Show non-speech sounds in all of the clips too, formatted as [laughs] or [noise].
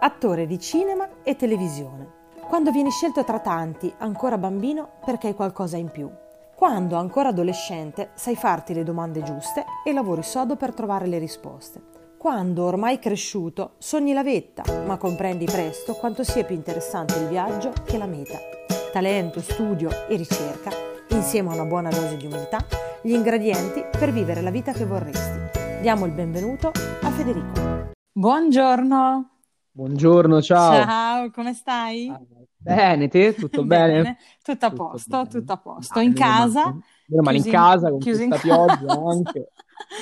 attore di cinema e televisione. Quando vieni scelto tra tanti, ancora bambino, perché hai qualcosa in più. Quando, ancora adolescente, sai farti le domande giuste e lavori sodo per trovare le risposte. Quando, ormai cresciuto, sogni la vetta, ma comprendi presto quanto sia più interessante il viaggio che la meta. Talento, studio e ricerca, insieme a una buona dose di umiltà, gli ingredienti per vivere la vita che vorresti. Diamo il benvenuto a Federico. Buongiorno! Buongiorno, ciao. Ciao, come stai? Ah, bene, te? Tutto [laughs] bene? bene? Tutto a posto, tutto, tutto a posto. In casa? Meno male in casa, con questa pioggia anche.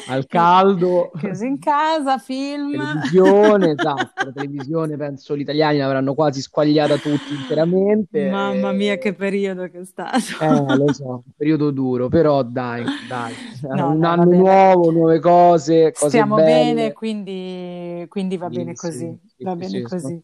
Al caldo. Chiuso in casa, film. Televisione, esatto, la televisione penso gli italiani l'avranno quasi squagliata tutti interamente. Mamma mia che periodo che è stato. Eh, lo so, un periodo duro, però dai, dai, no, un no, anno nuovo, nuove cose, cose Stiamo belle. bene, quindi, quindi va sì, bene così, sì, va sì, bene così.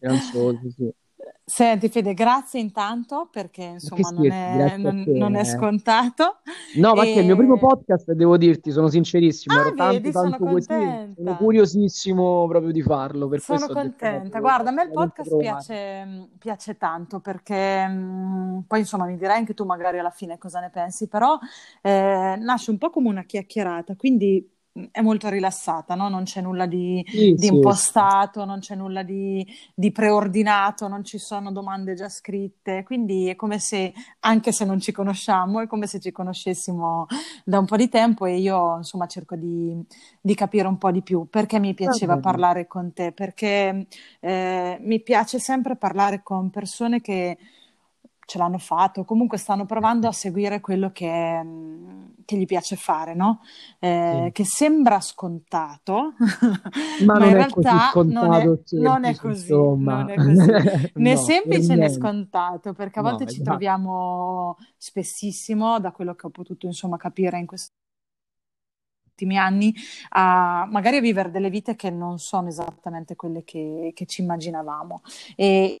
Senti Fede, grazie intanto perché insomma non è, non, non è, scontato. No, ma e... che è il mio primo podcast, devo dirti, sono sincerissimo, ah, ero vedi, tanto, tanto sono sono curiosissimo proprio di farlo. Sono contenta, guarda, a me il podcast piace, piace, tanto perché mh, poi insomma mi dirai anche tu magari alla fine cosa ne pensi, però eh, nasce un po' come una chiacchierata, quindi è molto rilassata, no? non c'è nulla di, sì, di impostato, sì. non c'è nulla di, di, preordinato, non ci sono domande già scritte, quindi è come se, anche se non ci conosciamo, è come se ci conoscessimo da un po' di tempo e io insomma cerco di, di capire un po' di più perché mi piaceva parlare con te, perché eh, mi piace sempre parlare con persone che ce l'hanno fatto, comunque stanno provando a seguire quello che, mm, che gli piace fare, no? Eh, sì. Che sembra scontato, ma, [laughs] ma in realtà non è, semplice, non è così, non è così. né [laughs] [laughs] no, semplice né scontato, perché a volte no, ci esatto. troviamo spessissimo, da quello che ho potuto insomma capire in questi ultimi anni, a magari a vivere delle vite che non sono esattamente quelle che, che ci immaginavamo. E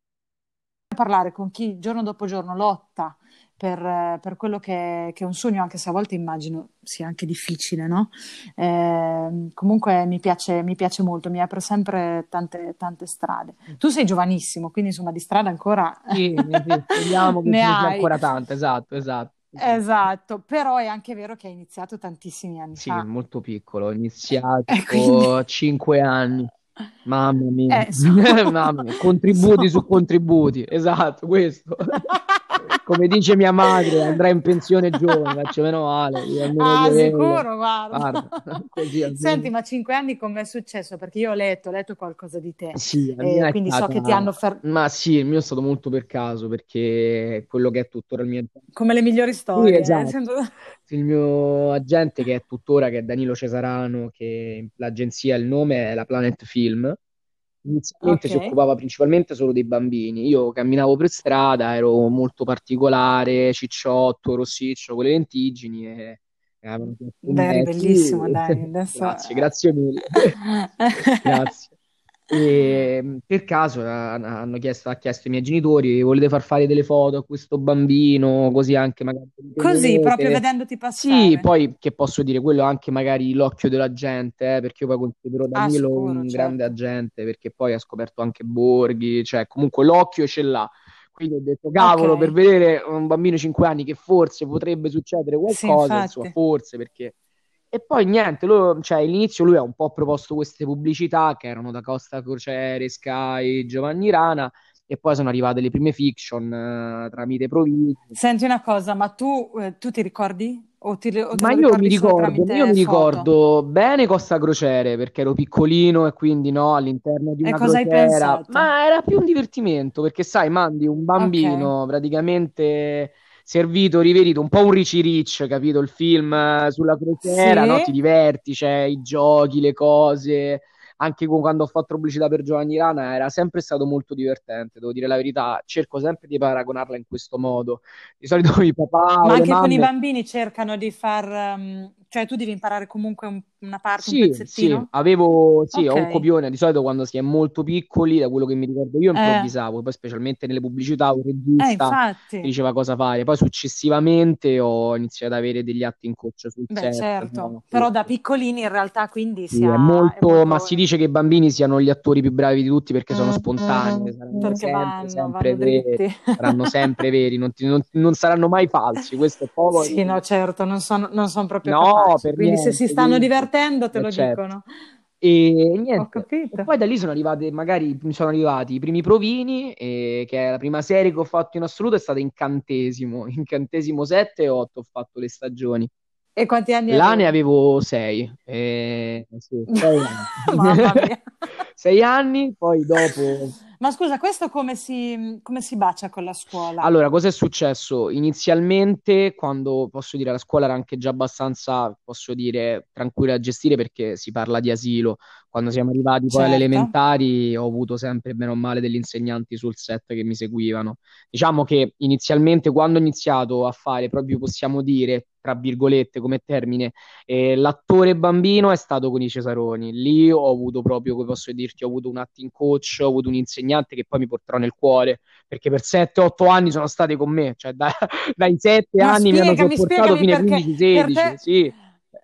parlare con chi giorno dopo giorno lotta per, per quello che, che, è un sogno, anche se a volte immagino sia anche difficile, no? Eh, comunque mi piace, mi piace, molto, mi apre sempre tante, tante, strade. Tu sei giovanissimo, quindi insomma di strada ancora sì, speriamo [laughs] che ne hai ancora tante, esatto, esatto. Esatto, però è anche vero che hai iniziato tantissimi anni sì, fa. Sì, molto piccolo, ho iniziato [laughs] eh, quindi... 5 anni. Mamma mia, eh, so. [laughs] Mamma mia. contributi so. su contributi, esatto, questo. [laughs] Come dice mia madre, andrà in pensione giovane, faccio meno male. Ah, sicuro, guarda. guarda così, Senti, ma cinque anni come è successo? Perché io ho letto, ho letto qualcosa di te. Sì, eh, quindi stata... so che ti hanno fermato. Ma sì, il mio è stato molto per caso, perché quello che è tuttora il mio... Come le migliori storie. [laughs] Sì, esatto. Eh? Il mio agente, che è tuttora, che è Danilo Cesarano, che l'agenzia, il nome è la Planet Film, Inizialmente okay. si occupava principalmente solo dei bambini. Io camminavo per strada, ero molto particolare, cicciotto, rossiccio, con le lentiggini e... Dai, bellissimo, dai. [laughs] Adesso... grazie, grazie mille. [laughs] grazie. E per caso hanno chiesto, ha chiesto ai miei genitori: volete far fare delle foto a questo bambino? Così anche magari. Così, proprio vedendoti passare. Sì, poi che posso dire, quello anche magari l'occhio della gente, eh, perché io poi considero Danilo ah, sicuro, un certo. grande agente, perché poi ha scoperto anche Borghi, cioè comunque l'occhio ce l'ha. Quindi ho detto, cavolo, okay. per vedere un bambino di 5 anni che forse potrebbe succedere qualcosa, sì, insomma, forse perché e poi niente, lui, cioè, all'inizio lui ha un po' proposto queste pubblicità che erano da Costa Crociere, Sky, Giovanni Rana, e poi sono arrivate le prime fiction uh, tramite Provincia. Senti una cosa, ma tu, eh, tu ti ricordi? O ti, o ma io mi ricordo, io mi ricordo bene Costa Crociere perché ero piccolino e quindi no, all'interno di una e cosa crociera. Ma era più un divertimento perché sai, mandi un bambino okay. praticamente servito, riverito, un po' un Ricci Rich, capito? Il film eh, sulla crociera, sì. no? Ti diverti, c'è i giochi, le cose. Anche quando ho fatto pubblicità per Giovanni Rana era sempre stato molto divertente, devo dire la verità. Cerco sempre di paragonarla in questo modo. Di solito [laughs] i papà. Ma anche mamme... con i bambini cercano di far um, cioè tu devi imparare comunque un, una parte, sì, un pezzettino? Sì, avevo, sì, okay. ho un copione, di solito quando si è molto piccoli, da quello che mi ricordo io, eh. improvvisavo, eh. poi specialmente nelle pubblicità, un regista eh, diceva cosa fare, poi successivamente ho iniziato ad avere degli atti in coach sul Beh, set. certo, no? però da piccolini in realtà quindi sì, è molto, molto, ma si dice che i bambini siano gli attori più bravi di tutti perché sono spontanei, saranno perché sempre, vanno, sempre vanno veri, saranno sempre veri, non, ti, non, non, saranno mai falsi, questo è [laughs] poco... Sì, no, certo, non sono, non sono proprio no, per quindi niente, se si stanno quindi... divertendo te lo certo. dicono. E niente, e poi da lì sono arrivate, magari sono arrivati i primi provini, e, che è la prima serie che ho fatto in assoluto, è stata Incantesimo, [laughs] Incantesimo 7 e 8 ho fatto le stagioni. E quanti anni Là avevi? ne avevo 6. Eh, sì, sei [laughs] anni. [laughs] Anni, poi dopo... Ma scusa, questo come si, come si bacia con la scuola? Allora, cosa è successo? Inizialmente, quando posso dire la scuola era anche già abbastanza, posso dire, tranquilla da gestire perché si parla di asilo. Quando siamo arrivati poi Certo. alle elementari ho avuto sempre bene o male degli insegnanti sul set che mi seguivano. Diciamo che inizialmente quando ho iniziato a fare, proprio possiamo dire, tra virgolette come termine, eh, l'attore bambino è stato con i Cesaroni. Lì ho avuto proprio, come posso dirti, ho avuto un acting coach, ho avuto un insegnante che poi mi porterò nel cuore, perché per 7-8 anni sono stati con me, cioè da- [laughs] dai 7 Ma anni mi hanno spiegami, sopportato spiegami fino ai perché 15-16, per te- sì.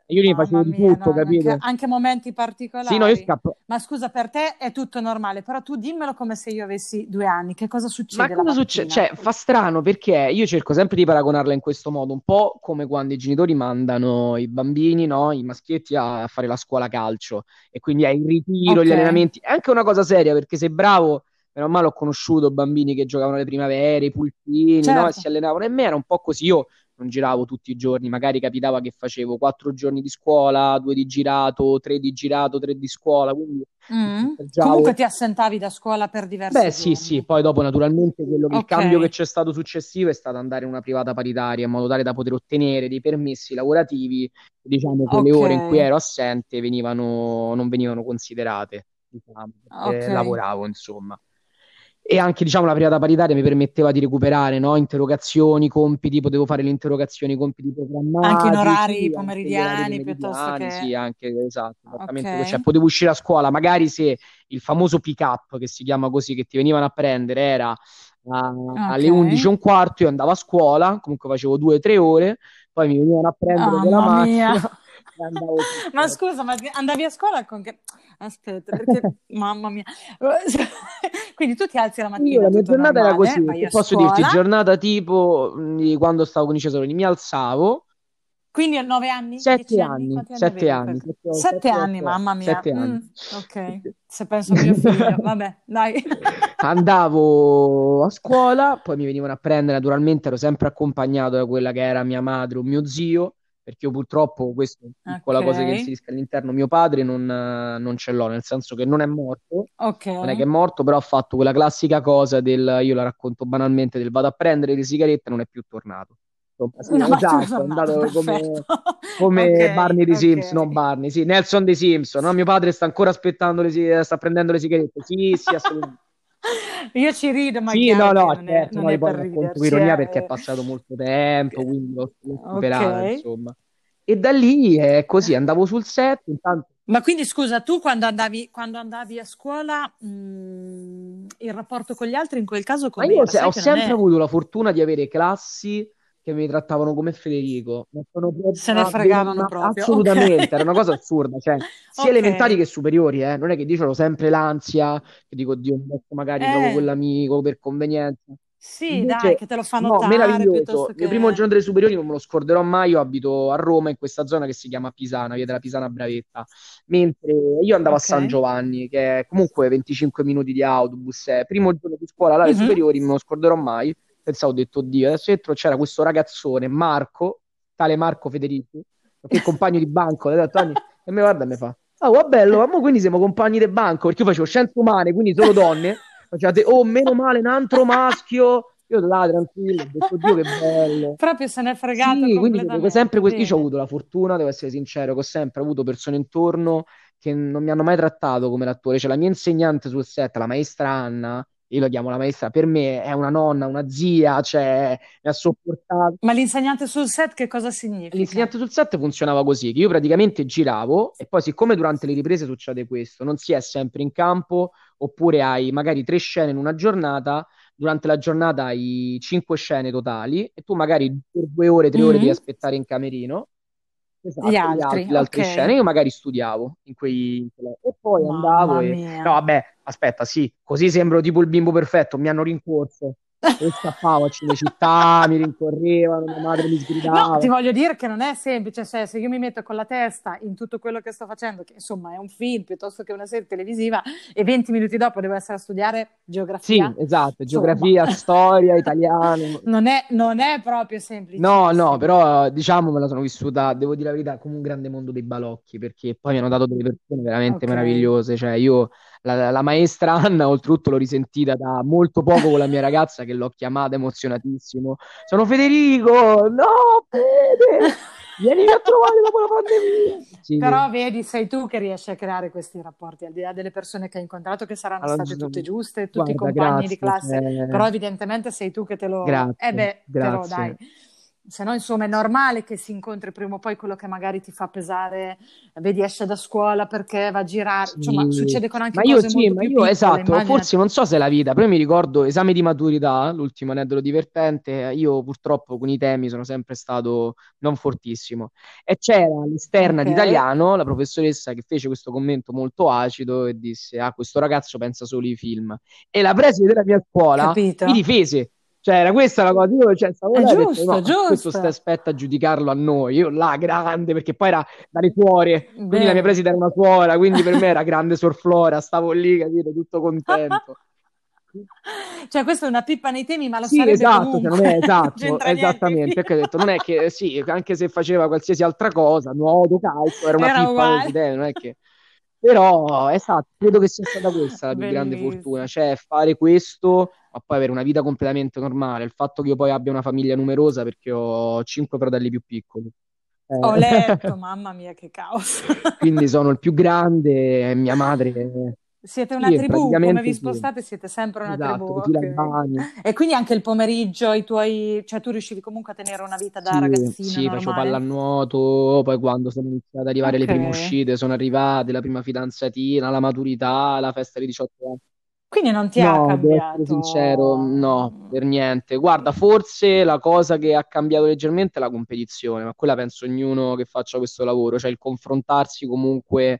Io Mamma facevo di tutto, no, capito? Anche, anche momenti particolari. Sì, no, io scappo. Ma scusa, per te è tutto normale, però tu dimmelo come se io avessi due anni. Che cosa succede Ma cosa succede? Cioè, fa strano perché io cerco sempre di paragonarla in questo modo, un po' come quando i genitori mandano i bambini, no, i maschietti a fare la scuola calcio e quindi hai il ritiro, gli Ok. allenamenti. È anche una cosa seria perché sei bravo, meno male ho conosciuto bambini che giocavano le primavere, i pulcini, no, e Certo. si allenavano. E me era un po' così. Io non giravo tutti i giorni, magari capitava che facevo quattro giorni di scuola, due di girato, tre di girato, tre di scuola, quindi Mm. festeggiavo. Comunque ti assentavi da scuola per diversi Beh, sì, giorni. sì, poi dopo naturalmente quello che il cambio che c'è stato successivo è stato andare in una privata paritaria in modo tale da poter ottenere dei permessi lavorativi, diciamo che le ore in cui ero assente venivano, non venivano considerate, diciamo, perché Ok. lavoravo, insomma. E anche, diciamo, la privata paritaria mi permetteva di recuperare, no? Interrogazioni, compiti, potevo fare le interrogazioni, compiti programmati, Anche in orari sì, orari pomeridiani piuttosto pomeridiani, sì, che... anche, esatto, esattamente così. Cioè, potevo uscire a scuola, magari se il famoso pick up, che si chiama così, che ti venivano a prendere, era a- alle Ok. 11 e un quarto, io andavo a scuola, comunque facevo due o tre ore, poi mi venivano a prendere con la Mamma mia. [laughs] [laughs] Ma scusa, ma andavi a scuola con che... Aspetta, perché... [laughs] Mamma mia. [laughs] Quindi tu ti alzi la Io mattina, la mia giornata era normale, così, vai che a posso dirti, scuola. giornata tipo di quando stavo con i Cesaroni, mi alzavo, Quindi a 9 anni, 10 sette anni, anni, anni sette anni, Per... sette, 7 sette, anni, mamma mia. sette anni. Mm, ok, se penso a mio figlio, vabbè, dai. Andavo a scuola, poi mi venivano a prendere, naturalmente ero sempre accompagnato da quella che era mia madre o mio zio, perché io purtroppo, questa è piccola cosa che inserisco all'interno, mio padre non, eh, non ce l'ho, nel senso che non è morto, non è che è morto, però ha fatto quella classica cosa del, io la racconto banalmente, del vado a prendere le sigarette e non è più tornato. Insomma, No, esatto, è andato come, perfetto. come Ok, Barney di Simpson, no ok. Barney, sì, Nelson di Simpson, no? Mio padre sta ancora aspettando le si- sta prendendo le sigarette, sì, sì, assolutamente. [laughs] Io ci rido, ma Sì, no, no, certo, è io poi racconto ironia perché è eh. passato molto tempo, quindi l'ho superato, Ok. insomma. E da lì è così, andavo sul set, intanto Ma quindi scusa, tu quando andavi, quando andavi a scuola, mh, il rapporto con gli altri in quel caso Ma com'era? io se- ho sempre è... avuto la fortuna di avere classi che mi trattavano come Federico, proprio Se ne fregavano proprio, assolutamente, ok. era una cosa assurda, cioè [laughs] sia elementari Ok. che superiori, eh. Non è che dicevo sempre l'ansia, che dico, Dio, magari trovo Eh, quell'amico per convenienza. sì, dai, Invece, che te lo fa no, notare meraviglioso. piuttosto Il primo che... giorno delle superiori non me lo scorderò mai. Io abito a Roma, in questa zona che si chiama Pisana, via della Pisana Bravetta. Mentre io andavo a San. Giovanni, che è comunque 25 minuti di autobus. eh. Primo giorno di scuola, alle Mhm. superiori, non me lo scorderò mai. Pensavo, ho detto, Dio, adesso dentro c'era questo ragazzone, Marco, tale Marco Federici, che è compagno di banco, anni, e mi guarda e mi fa, oh, va bello, ma quindi siamo compagni di banco, perché io facevo scienze umane, quindi solo donne. Facevate, oh, meno male, un altro maschio. Io là, tranquillo, ho detto, Dio, che bello. Proprio se n'è fregato Sì, quindi sempre questo. Io ho avuto la fortuna, devo essere sincero, che ho sempre avuto persone intorno che non mi hanno mai trattato come l'attore. Cioè, la mia insegnante sul set, la maestra Anna, io la chiamo la maestra, per me è una nonna, una zia, cioè mi ha sopportato. Ma l'insegnante sul set che cosa significa? L'insegnante sul set funzionava così, che io praticamente giravo e poi siccome durante le riprese succede questo, non si è sempre in campo, oppure hai magari tre scene in una giornata, durante la giornata hai cinque scene totali e tu magari per due ore, tre ore mm-hmm. devi aspettare in camerino Esatto, gli altri, le altre okay. scene. Io magari studiavo in quei... E poi Mamma andavo e... Mia. No, vabbè, aspetta, sì, così sembro tipo il bimbo perfetto, mi hanno rincorso e scappavo a Cinecittà, mi rincorrevano, mia madre mi sgridava. No, ti voglio dire che non è semplice, cioè se io mi metto con la testa in tutto quello che sto facendo, che insomma è un film piuttosto che una serie televisiva, e 20 minuti dopo devo essere a studiare geografia. Sì, esatto, geografia, insomma. storia, italiano. Non è, non è, proprio semplice. No, no, però diciamo me la sono vissuta, devo dire la verità, come un grande mondo dei balocchi, perché poi mi hanno dato delle persone veramente okay. meravigliose, cioè io la, la, maestra Anna, oltretutto l'ho risentita da molto poco con la mia [laughs] ragazza che l'ho chiamata emozionatissimo. Sono Federico, no, Fede, vieni a trovare dopo la pandemia. Sì. Però vedi, sei tu che riesci a creare questi rapporti, al di là delle persone che hai incontrato che saranno allora, state tutte giuste, tutti guarda, i compagni grazie, di classe, eh... però evidentemente sei tu che te lo... Grazie, eh beh, grazie. però dai se no insomma è normale che si incontri prima o poi quello che magari ti fa pesare, vedi esce da scuola perché va a girare, sì. insomma succede con anche ma io, sì, ma io piccole, esatto, immaginati. forse non so se è la vita, però mi ricordo esame di maturità, l'ultimo aneddoto divertente, io purtroppo con i temi sono sempre stato non fortissimo e c'era all'esterna okay. di italiano la professoressa che fece questo commento molto acido e disse ah questo ragazzo pensa solo ai film e la preside della mia scuola Capito? mi difese cioè, era questa la cosa. Io, cioè, stavo è giusto, detto, no, giusto. Questo stai aspetta a giudicarlo a noi. Io là, grande, perché poi era dalle suore. Quindi la mia preside era una suora, quindi per me era grande sorflora. Stavo lì, capito, tutto contento. [laughs] cioè, questa è una pippa nei temi, ma lo sì, esatto, comunque. Cioè, non è esatto, [laughs] esattamente. Perché ho detto, non è che sì, anche se faceva qualsiasi altra cosa, nuoto, calcio, era una era pippa nei temi, non è che però esatto, credo che sia stata questa la più Bellissimo. [laughs] grande fortuna, cioè fare questo, ma poi avere una vita completamente normale. Il fatto che io poi abbia una famiglia numerosa perché ho cinque fratelli più piccoli. Eh. Ho letto, [laughs] mamma mia, che caos. Quindi sono il più grande, mia madre siete una sì, tribù, come vi spostate siete sempre una esatto, tribù. Okay. E quindi anche il pomeriggio i tuoi, cioè tu riuscivi comunque a tenere una vita da sì, ragazzino Sì, normale. facevo pallanuoto, poi quando sono iniziate ad arrivare okay. le prime uscite, sono arrivate la prima fidanzatina, la maturità, la festa di 18 anni. Quindi non ti no, ha cambiato? Sincero, no, per niente. Guarda, forse la cosa che ha cambiato leggermente è la competizione, ma quella penso ognuno che faccia questo lavoro, cioè il confrontarsi comunque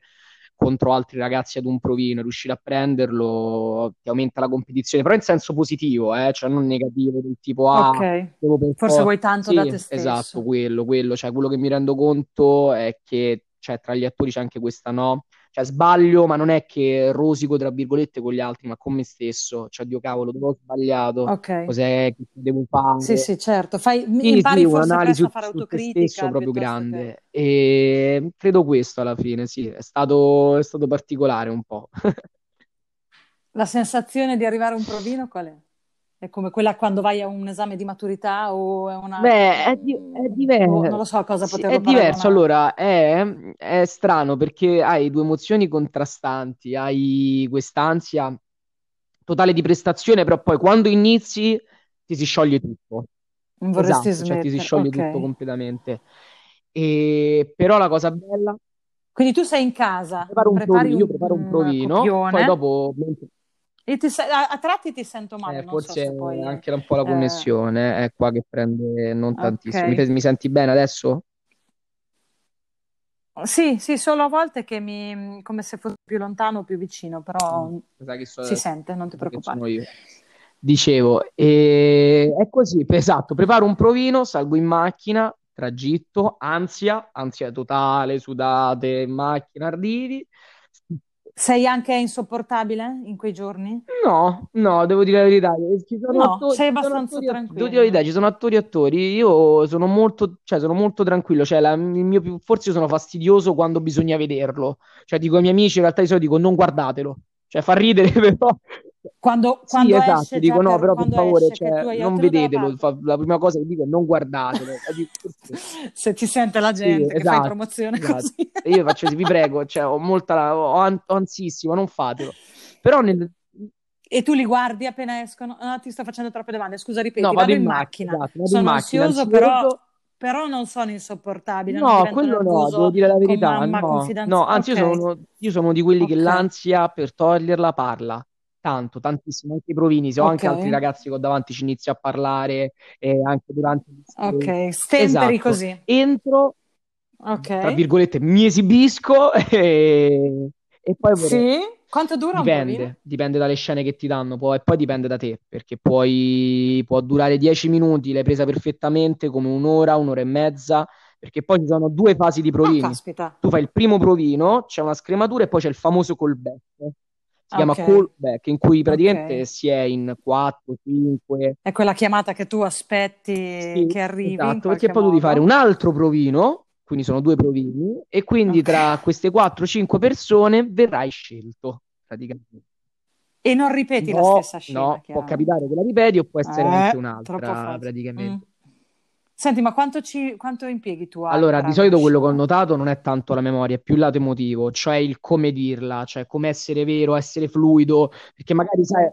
contro altri ragazzi ad un provino, riuscire a prenderlo ti aumenta la competizione, però in senso positivo, eh? cioè non negativo del tipo ah, okay. forse forza... vuoi tanto sì, da te stesso. Esatto, quello, quello, cioè quello che mi rendo conto è che cioè, tra gli attori c'è anche questa no cioè sbaglio, ma non è che rosico tra virgolette con gli altri, ma con me stesso. Cioè, Dio cavolo, dove ho sbagliato? Okay. Cos'è che devo fare? Sì, sì, certo. Fai, sì, impari sì, un'analisi a fare autocritica. stesso proprio grande. Che... E credo questo alla fine, sì, è stato, è stato particolare un po'. [laughs] La sensazione di arrivare a un provino qual è? È come quella quando vai a un esame di maturità o è una... Beh, è, di- è diverso. non lo so cosa sì, poterlo È diverso, allora, è, è strano perché hai due emozioni contrastanti, hai quest'ansia totale di prestazione, però poi quando inizi ti si scioglie tutto. Vorresti esatto, cioè ti si scioglie okay. tutto completamente. E, però la cosa bella... Quindi tu sei in casa, preparo un provino, io preparo un provino, poi dopo e ti, a, a, tratti ti sento male, eh, forse so poi... anche un po' la connessione eh... è qua che prende non tantissimo. Okay. Mi, mi, senti bene adesso? Sì, sì, solo a volte che mi come se fosse più lontano o più vicino, però mm, so si sente, non ti preoccupare. Dicevo, e... è così, esatto, preparo un provino, salgo in macchina, tragitto, ansia, ansia totale, sudate in macchina, arditi sei anche insopportabile in quei giorni? No, no, devo dire la verità. Ci sono no, attori, sei abbastanza attori, tranquillo. Devo dire la verità, ci sono attori e attori. Io sono molto, cioè, sono molto tranquillo. Cioè, la, il mio forse sono fastidioso quando bisogna vederlo. Cioè, dico ai miei amici, in realtà di solito dico non guardatelo. Cioè, fa ridere, [laughs] però quando, quando sì, esatto, esce, dico no, per, però per favore, cioè, non vedetelo, la prima cosa che dico è non guardatelo. [laughs] Se ti sente la gente sì, che esatto, fai promozione esatto. io faccio, vi prego, cioè, ho molta, ho, ho ansissimo, non fatelo. Però nel, E tu li guardi appena escono? No, ti sto facendo troppe domande, scusa, ripeti. No, vado, in, in macchina. macchina. Esatto, sono in macchina, ansioso, però, però, non sono insopportabile. No, quello no, devo dire la verità. No, no, anzi, okay. io, sono, io sono di quelli okay. che l'ansia per toglierla parla tanto, tantissimo, anche i provini, se ho okay. anche altri ragazzi che ho davanti ci inizio a parlare e anche durante Ok, stemperi esatto. così. Entro, okay. tra virgolette, mi esibisco [laughs] e, e poi... Vorrei... Sì? Quanto dura dipende, dipende dalle scene che ti danno poi, e poi dipende da te, perché puoi, può durare 10 minuti, l'hai presa perfettamente, come un'ora, un'ora e mezza, perché poi ci sono due fasi di provini. Oh, tu fai il primo provino, c'è una scrematura e poi c'è il famoso callback si chiama okay. callback, in cui praticamente okay. si è in 4, 5. È quella chiamata che tu aspetti sì, che arrivi. Esatto, perché poi devi fare un altro provino, quindi sono due provini, e quindi okay. tra queste 4-5 persone verrai scelto praticamente. E non ripeti no, la stessa scena? No, può capitare che la ripeti o può essere eh, anche un'altra praticamente. Mm. Senti, ma quanto, ci, quanto impieghi tu? Allora, di solito quello che ho notato non è tanto la memoria, è più il lato emotivo, cioè il come dirla, cioè come essere vero, essere fluido, perché magari sai...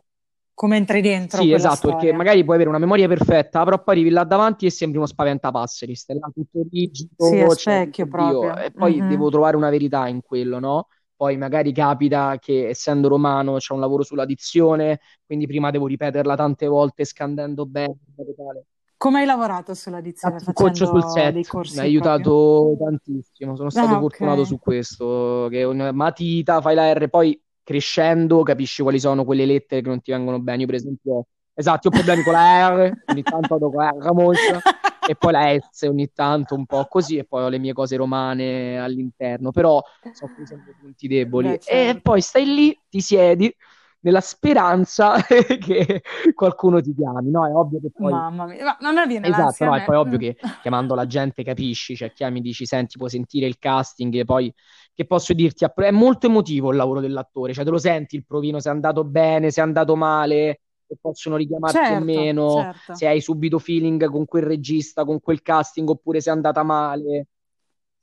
Come entri dentro Sì, esatto, storia. perché magari puoi avere una memoria perfetta, però poi arrivi là davanti e sembri uno spaventapasseri, stai là tutto rigido, sì, a specchio proprio. e poi mm-hmm. devo trovare una verità in quello, no? Poi magari capita che essendo romano c'è un lavoro sulla dizione, quindi prima devo ripeterla tante volte scandendo bene, tale. Come hai lavorato sulla dizione? Coach sul set mi ha aiutato proprio? tantissimo. Sono stato ah, fortunato okay. su questo. Che una matita, fai la R, poi crescendo capisci quali sono quelle lettere che non ti vengono bene. Io, per esempio, esatto, ho problemi con la R, ogni tanto vado con la R moscia, e poi la S ogni tanto un po' così, e poi ho le mie cose romane all'interno. Però sono sempre punti deboli. Beh, certo. E poi stai lì, ti siedi nella speranza [laughs] che qualcuno ti chiami, no? È ovvio che poi... Mamma mia, ma non mi viene Esatto, no, è poi ovvio che chiamando la gente capisci, cioè chiami, dici, senti, puoi sentire il casting, e poi che posso dirti, è molto emotivo il lavoro dell'attore, cioè te lo senti il provino, se è andato bene, se è andato male, se possono richiamarti certo, o meno, certo. se hai subito feeling con quel regista, con quel casting, oppure se è andata male.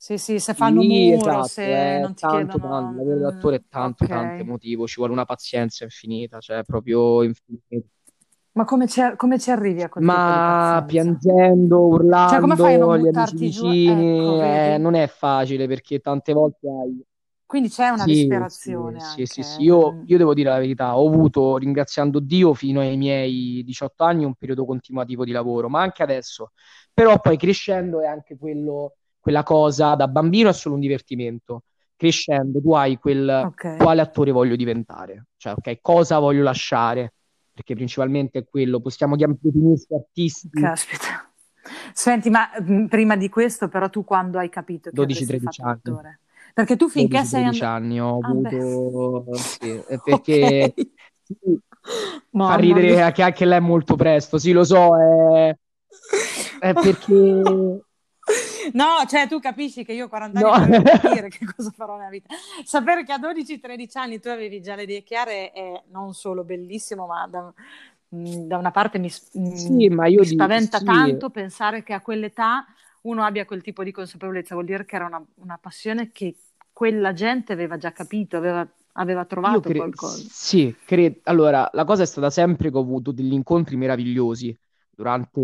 Sì, sì, se fanno sì, muro, esatto, se non ti tanto, chiedono... tanto, il lavoro dell'attore è tanto, okay. tanto emotivo, ci vuole una pazienza infinita, cioè proprio infinita. Ma come ci, come ci arrivi a quel Ma piangendo, urlando, cioè, come fai a non gli amici vicini, ecco, eh, non è facile perché tante volte hai... Quindi c'è una sì, disperazione sì, sì, sì, sì, Io, io devo dire la verità, ho avuto, ringraziando Dio, fino ai miei 18 anni un periodo continuativo di lavoro, ma anche adesso. Però poi crescendo è anche quello quella cosa da bambino è solo un divertimento. Crescendo tu hai quel okay. quale attore voglio diventare, cioè ok, cosa voglio lasciare, perché principalmente è quello, possiamo definirsi artisti. Caspita. Senti, ma mh, prima di questo però tu quando hai capito che 12-13 anni. Attore? Perché tu finché 12, sei andato... anni ho ah, avuto... Sì, [laughs] perché... okay. sì, fa ridere che anche lei è molto presto, sì lo so, è, è perché [laughs] No, cioè tu capisci che io a 40 anni no. devo [laughs] capire che cosa farò nella vita. Sapere che a 12-13 anni tu avevi già le idee chiare è non solo bellissimo, ma da, mm, da una parte mi, mm, sì, mi spaventa di, tanto pensare che a quell'età uno abbia quel tipo di consapevolezza, vuol dire che era una, una passione che quella gente aveva già capito, aveva, aveva trovato cre- qualcosa. Sì, credo. Allora, la cosa è stata sempre che ho avuto degli incontri meravigliosi durante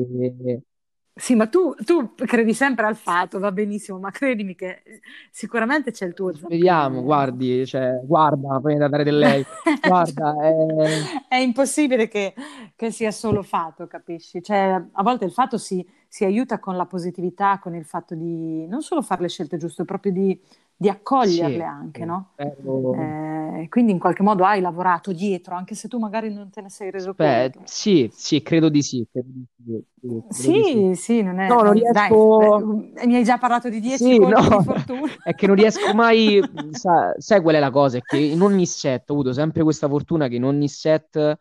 sì, ma tu, tu, credi sempre al fatto, va benissimo, ma credimi che sicuramente c'è il tuo zampino. Vediamo, guardi, cioè, guarda, poi da dare del lei. [laughs] Guarda, è... è impossibile che, che, sia solo fatto, capisci? Cioè, a volte il fatto si, si, aiuta con la positività, con il fatto di non solo fare le scelte giuste, proprio di, di accoglierle sì, anche, no? Eh, quindi in qualche modo hai lavorato dietro, anche se tu magari non te ne sei reso Beh, conto. Sì, sì, credo di sì. Credo di sì, credo sì, di sì. sì, non è... No, non riesco... Dai, mi hai già parlato di 10 sì, no. di fortuna. [laughs] è che non riesco mai... [laughs] sa, sai qual è la cosa? È che in ogni set ho avuto sempre questa fortuna che in ogni set...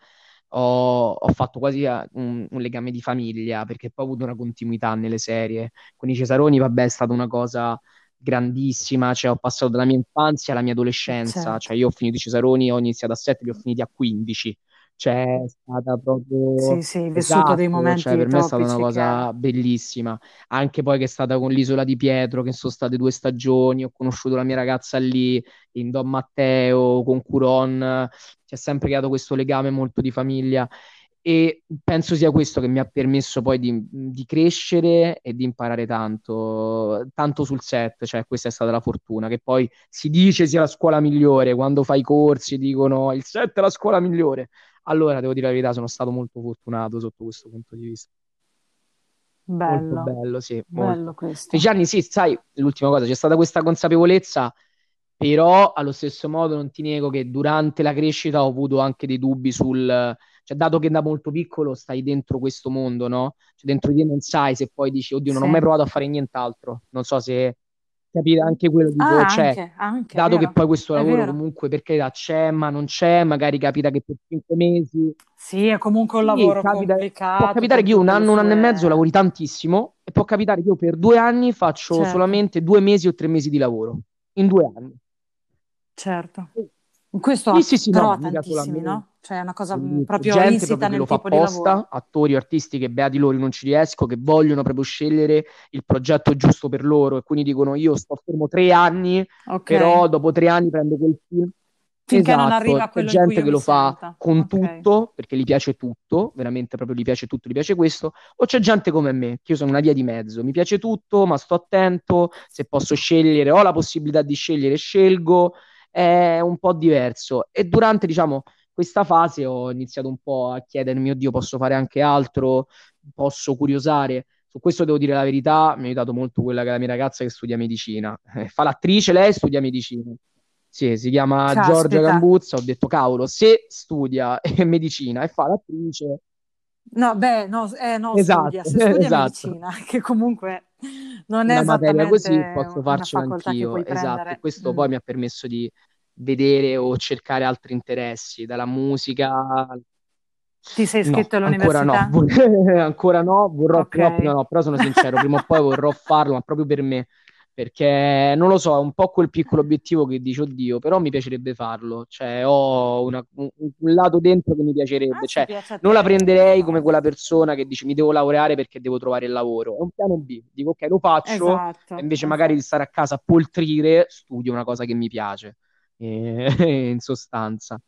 Ho, ho, fatto quasi un, un, legame di famiglia perché poi ho avuto una continuità nelle serie. Con i Cesaroni, vabbè, è stata una cosa grandissima, cioè ho passato dalla mia infanzia alla mia adolescenza, certo. cioè io ho finito i Cesaroni, ho iniziato a 7, li ho finiti a 15, Cioè, è stata proprio Sì, sì, vissuto esatto, dei cioè momenti per me è stata una cosa che bellissima. Anche poi che è stata con l'Isola di Pietro, che sono state due stagioni, ho conosciuto la mia ragazza lì, in Don Matteo, con Curon, ci ha sempre creato questo legame molto di famiglia e penso sia questo che mi ha permesso poi di, di crescere e di imparare tanto, tanto sul set, cioè questa è stata la fortuna, che poi si dice sia la scuola migliore, quando fai i corsi dicono il set è la scuola migliore, allora devo dire la verità, sono stato molto fortunato sotto questo punto di vista. Molto Bello, bello, sì, bello molto. questo. Fece anni, sì, sai, l'ultima cosa, c'è stata questa consapevolezza, però allo stesso modo non ti nego che durante la crescita ho avuto anche dei dubbi sul, cioè dato che da molto piccolo stai dentro questo mondo, no? Cioè dentro di te non sai se poi dici, oddio, non ho mai Sì. provato a fare nient'altro, non so se capire anche quello, dico, Ah, cioè, anche, anche, dato che poi questo lavoro comunque per carità c'è, ma non c'è, magari capita che per cinque mesi Sì, è comunque un sì, lavoro capita, può capitare che io un anno, un anno e mezzo lavori tantissimo e può capitare che io per due anni faccio Certo, solamente due mesi o tre mesi di lavoro. In due anni. certo. Questo Sì, sì, sì, però no, tantissimi, no? Cioè è una cosa proprio Gente insita proprio nel lo fa tipo di lavoro. apposta, attori, artisti che beati loro non ci riesco, che vogliono proprio scegliere il progetto giusto per loro e quindi dicono io sto fermo tre anni, Ok, però dopo tre anni prendo quel film. finché non arriva Esatto, a c'è quello in cui gente che lo fa senta. con Ok, tutto, perché gli piace tutto, veramente proprio gli piace tutto, gli piace questo, o c'è gente come me, che io sono una via di mezzo, mi piace tutto, ma sto attento, se posso scegliere, ho la possibilità di scegliere, scelgo, è un po' diverso. E durante, diciamo, questa fase ho iniziato un po' a chiedermi, oddio, posso fare anche altro, posso curiosare. Su questo devo dire la verità, mi ha aiutato molto quella che è la mia ragazza che studia medicina. Eh, fa l'attrice, lei studia medicina. Sì, si chiama Giorgia caspita. Gambuzza. Ho detto, cavolo, se studia [laughs] medicina e fa l'attrice, No, beh, no, eh, studia, esatto, se studia [laughs] esatto. medicina, [laughs] che comunque non è Una materia così posso che anch'io, esatto. Prendere. questo Mm. poi mi ha permesso di vedere o cercare altri interessi, dalla musica Ti sei No, iscritto ancora no, all'università? [laughs] ancora no, vorrò Ok, proprio, no, no, però sono sincero, prima o poi vorrò farlo, ma proprio per me, perché non lo so, è un po' quel piccolo obiettivo che dici, oddio, però mi piacerebbe farlo, cioè ho una- un, un lato dentro che mi ah, piacerebbe, se cioè non la prenderei come esatto. quella persona che dice mi devo laureare perché devo trovare il lavoro, è un piano B, dico ok, lo faccio, Esatto, invece magari di esatto. stare a casa a poltrire, studio una cosa che mi piace, E- [laughs] in sostanza.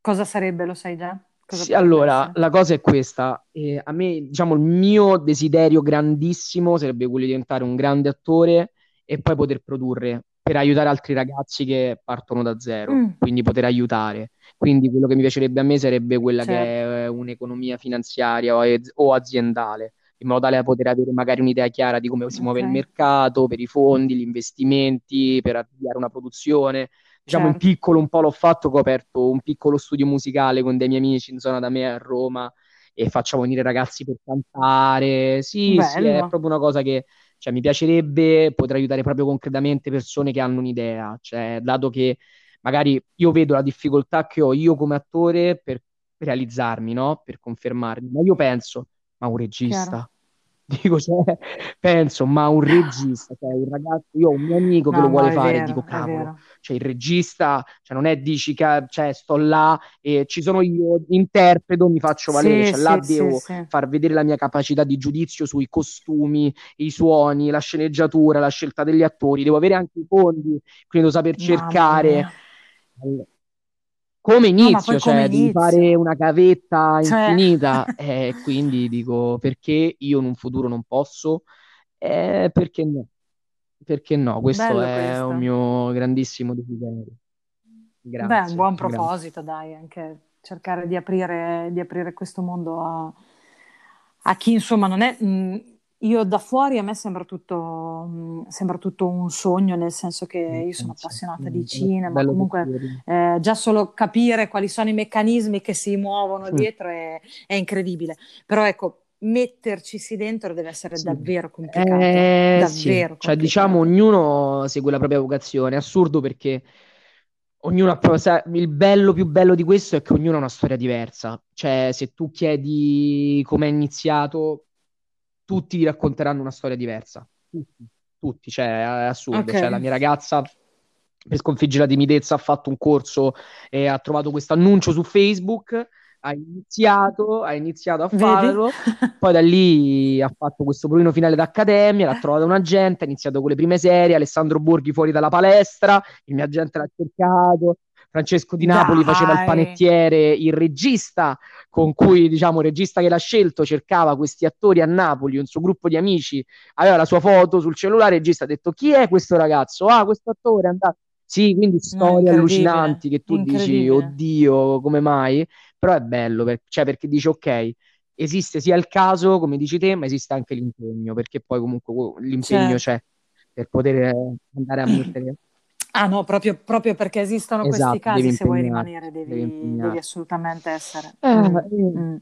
Cosa sarebbe, lo sai già? Sì, allora, essere? la cosa è questa. Eh, a me, diciamo, il mio desiderio grandissimo sarebbe quello di diventare un grande attore e poi poter produrre per aiutare altri ragazzi che partono da zero, Mm, quindi poter aiutare. Quindi quello che mi piacerebbe a me sarebbe quella che certo, è eh, un'economia finanziaria o, o aziendale, in modo tale da poter avere magari un'idea chiara di come si muove ok, il mercato, per i fondi, gli investimenti, per avviare una produzione diciamo in certo. piccolo un po' l'ho fatto, ho aperto un piccolo studio musicale con dei miei amici in zona da me a Roma e facciamo venire ragazzi per cantare. Sì, sì, è proprio una cosa che cioè, mi piacerebbe poter aiutare proprio concretamente persone che hanno un'idea, cioè, dato che magari io vedo la difficoltà che ho io come attore per realizzarmi, no? Per confermarmi, ma io penso, ma un chiaro. regista? [laughs] Dico, cioè, penso, ma un regista, cioè un ragazzo, io ho un mio amico che lo No, vuole fare dico, vero, è cavolo, cioè il regista, cioè non è dici che cioè, sto là e ci sono io, interpreto, mi faccio valere, Sì, cioè là sì, sì, devo sì. far vedere la mia capacità di giudizio sui costumi, i suoni, la sceneggiatura, la scelta degli attori, devo avere anche i fondi, quindi devo saper Mamma cercare mia. Come No, inizio, come cioè fare inizio? una gavetta Cioè, infinita [laughs] e quindi dico perché io in un futuro non posso? Eh, perché no? Perché no? Questo bello è un questo. mio grandissimo desiderio. Beh, è un Grazie, buon grazie. proposito, dai, anche cercare di aprire, di aprire questo mondo a, a chi, insomma, non è... mh, io da fuori a me sembra tutto, sembra tutto un sogno, nel senso che io sono appassionata di Mm, cinema, Bello che comunque eh, già solo capire quali sono i meccanismi che si muovono Mm. dietro è, è incredibile. Però ecco, mettercisi dentro deve essere Sì. davvero complicato, eh? Eh, sì, Davvero cioè diciamo complicato. ognuno segue la propria vocazione, è assurdo perché ognuno ha proprio, sa- il bello più bello di questo è che ognuno ha una storia diversa, cioè se tu chiedi come è iniziato, tutti ti racconteranno una storia diversa, tutti, tutti, cioè è assurdo, Ok, cioè la mia ragazza per sconfiggere la timidezza ha fatto un corso e ha trovato questo annuncio su Facebook ha iniziato, ha iniziato a farlo, [laughs] poi da lì ha fatto questo provino finale d'accademia, l'ha trovato un agente, ha iniziato con le prime serie, Alessandro Borghi fuori dalla palestra, il mio agente l'ha cercato, Francesco Di Napoli Dai. faceva il panettiere, il regista con cui, diciamo, il regista che l'ha scelto cercava questi attori a Napoli, un suo gruppo di amici, aveva la sua foto sul cellulare, il regista ha detto chi è questo ragazzo? Ah, questo attore è andato... Sì, quindi storie allucinanti che tu dici, oddio, come mai? Però è bello, per, cioè perché dici, ok, esiste sia il caso, come dici te, ma esiste anche l'impegno, perché poi comunque l'impegno certo. c'è per poter andare a mettere... Ah no, proprio, proprio perché esistono esatto, questi casi, se vuoi rimanere devi, devi, devi assolutamente essere. Eh, mm. Mm.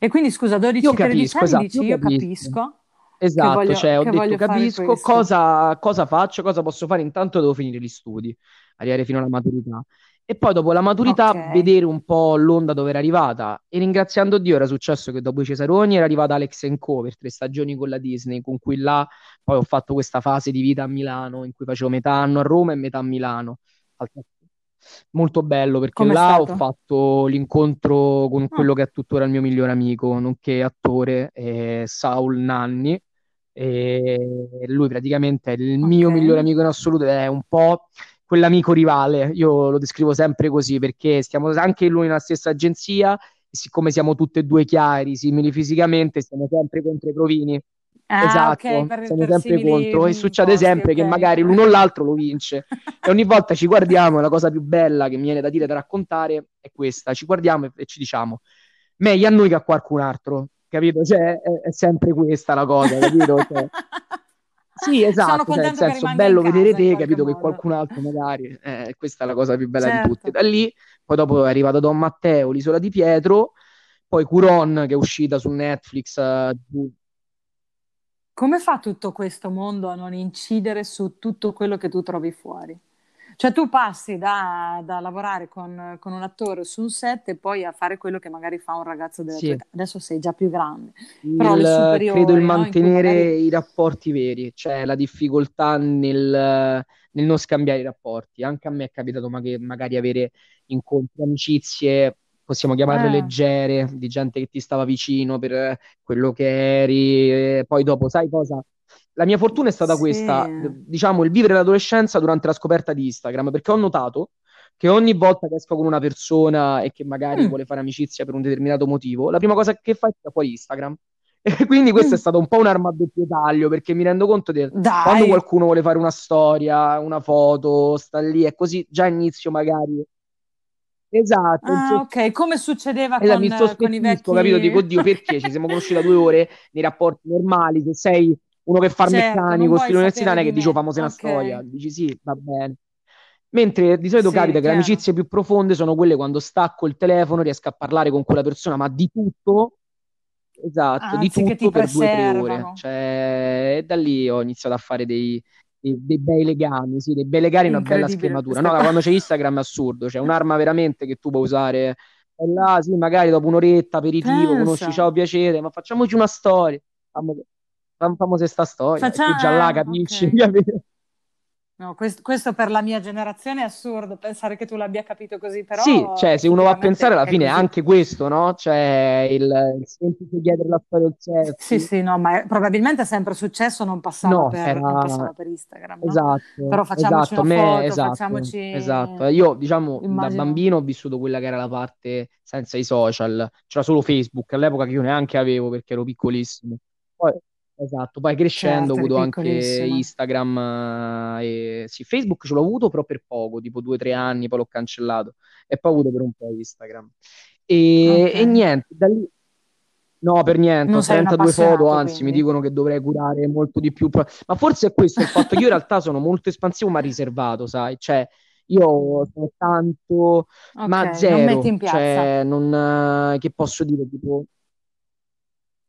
E quindi scusa, 12-13 anni esatto, dici io capisco. capisco Esatto, voglio, cioè ho detto capisco cosa, cosa, faccio, cosa posso fare, intanto devo finire gli studi, arrivare fino alla maturità. E poi dopo la maturità okay. vedere un po' l'onda dove era arrivata. E ringraziando Dio era successo che dopo i Cesaroni era arrivata Alex Co per tre stagioni con la Disney, con cui là poi ho fatto questa fase di vita a Milano, in cui facevo metà anno a Roma e metà a Milano. Molto bello perché Com'è là stato? ho fatto l'incontro con ah. quello che è tuttora il mio migliore amico, nonché attore, eh, Saul Nanni, e lui praticamente è il mio migliore amico in assoluto ed è un po' quell'amico rivale, io lo descrivo sempre così perché stiamo anche lui nella stessa agenzia e siccome siamo tutti e due chiari, simili fisicamente, stiamo sempre contro i provini. Ah, esatto, okay, per, siamo per sempre contro e succede posti, sempre okay. che magari l'uno o l'altro lo vince [laughs] e ogni volta ci guardiamo e la cosa più bella che mi viene da dire, da raccontare è questa, ci guardiamo e, e ci diciamo meglio a noi che a qualcun altro capito? Cioè, è, è, sempre questa la cosa, capito? [laughs] Cioè, sì, esatto, cioè, nel senso, bello vedere te, capito, modo. che qualcun altro magari, eh, questa è la cosa più bella certo. di tutte. Da lì, poi dopo è arrivato Don Matteo, l'Isola di Pietro, poi Curon, che è uscita su Netflix. Uh, Come fa tutto questo mondo a non incidere su tutto quello che tu trovi fuori? Cioè tu passi da, da lavorare con, con, un attore su un set e poi a fare quello che magari fa un ragazzo della sì. tua età. Adesso sei già più grande. Però il, credo il mantenere no? magari... i rapporti veri, cioè la difficoltà nel, nel, non scambiare i rapporti. Anche a me è capitato magari avere incontri, amicizie possiamo chiamarle eh. leggere, di gente che ti stava vicino per quello che eri, poi dopo, sai cosa? La mia fortuna è stata sì. questa, diciamo, il vivere l'adolescenza durante la scoperta di Instagram, perché ho notato che ogni volta che esco con una persona e che magari mm. vuole fare amicizia per un determinato motivo, la prima cosa che fa è fuori Instagram. [laughs] E quindi questo mm. è stato un po' un'arma a doppio taglio, perché mi rendo conto che quando qualcuno vuole fare una storia, una foto, sta lì e così, già inizio magari Esatto. Ah, ok, come succedeva esatto, con, con i vecchi... capito? Dico, oddio, perché ci siamo conosciuti da due ore nei rapporti normali, se sei uno che fa il certo, meccanico, stile universitario, che dice, oh, famosa okay. una storia, dici sì, va bene. Mentre di solito sì, capita che le amicizie più profonde sono quelle quando stacco il telefono, riesco a parlare con quella persona, ma di tutto, esatto, Anzi, di tutto per due o tre ore. Cioè, e da lì ho iniziato a fare dei, dei, dei bei legami, sì, dei bei legami, una bella scrematura. No, quando c'è Instagram è assurdo, c'è cioè [laughs] un'arma veramente che tu puoi usare. E là, sì, magari dopo un'oretta, aperitivo, Pensa. conosci, ciao, piacere, ma facciamoci una storia. Fammi famosa sta storia, Facciamo... tu già là capisci, okay. No, questo, questo, per la mia generazione è assurdo pensare che tu l'abbia capito così, però... Sì, cioè, se uno va a pensare alla fine è anche questo, no? Cioè, il, il semplice chiedere la storia del sesso. Sì, sì, no, ma probabilmente è sempre successo, non passava, no, per, era... non passava per Instagram, no? Esatto. Però facciamoci esatto, una me, foto, esatto, facciamoci... Esatto, io, diciamo, Immagino. da bambino ho vissuto quella che era la parte senza i social. C'era solo Facebook, all'epoca che io neanche avevo perché ero piccolissimo. Poi Esatto, poi crescendo certo, ho avuto anche Instagram eh, e sì, Facebook ce l'ho avuto però per poco, tipo due o tre anni, poi l'ho cancellato e poi ho avuto per un po' Instagram. E, okay. e niente, da lì No, per niente, non ho 32 foto, anzi quindi. mi dicono che dovrei curare molto di più. Ma forse è questo il fatto che io in realtà sono molto espansivo ma riservato, sai? Cioè, io sono tanto, okay, ma zero. Non metti in piazza. Cioè, non, che posso dire, tipo,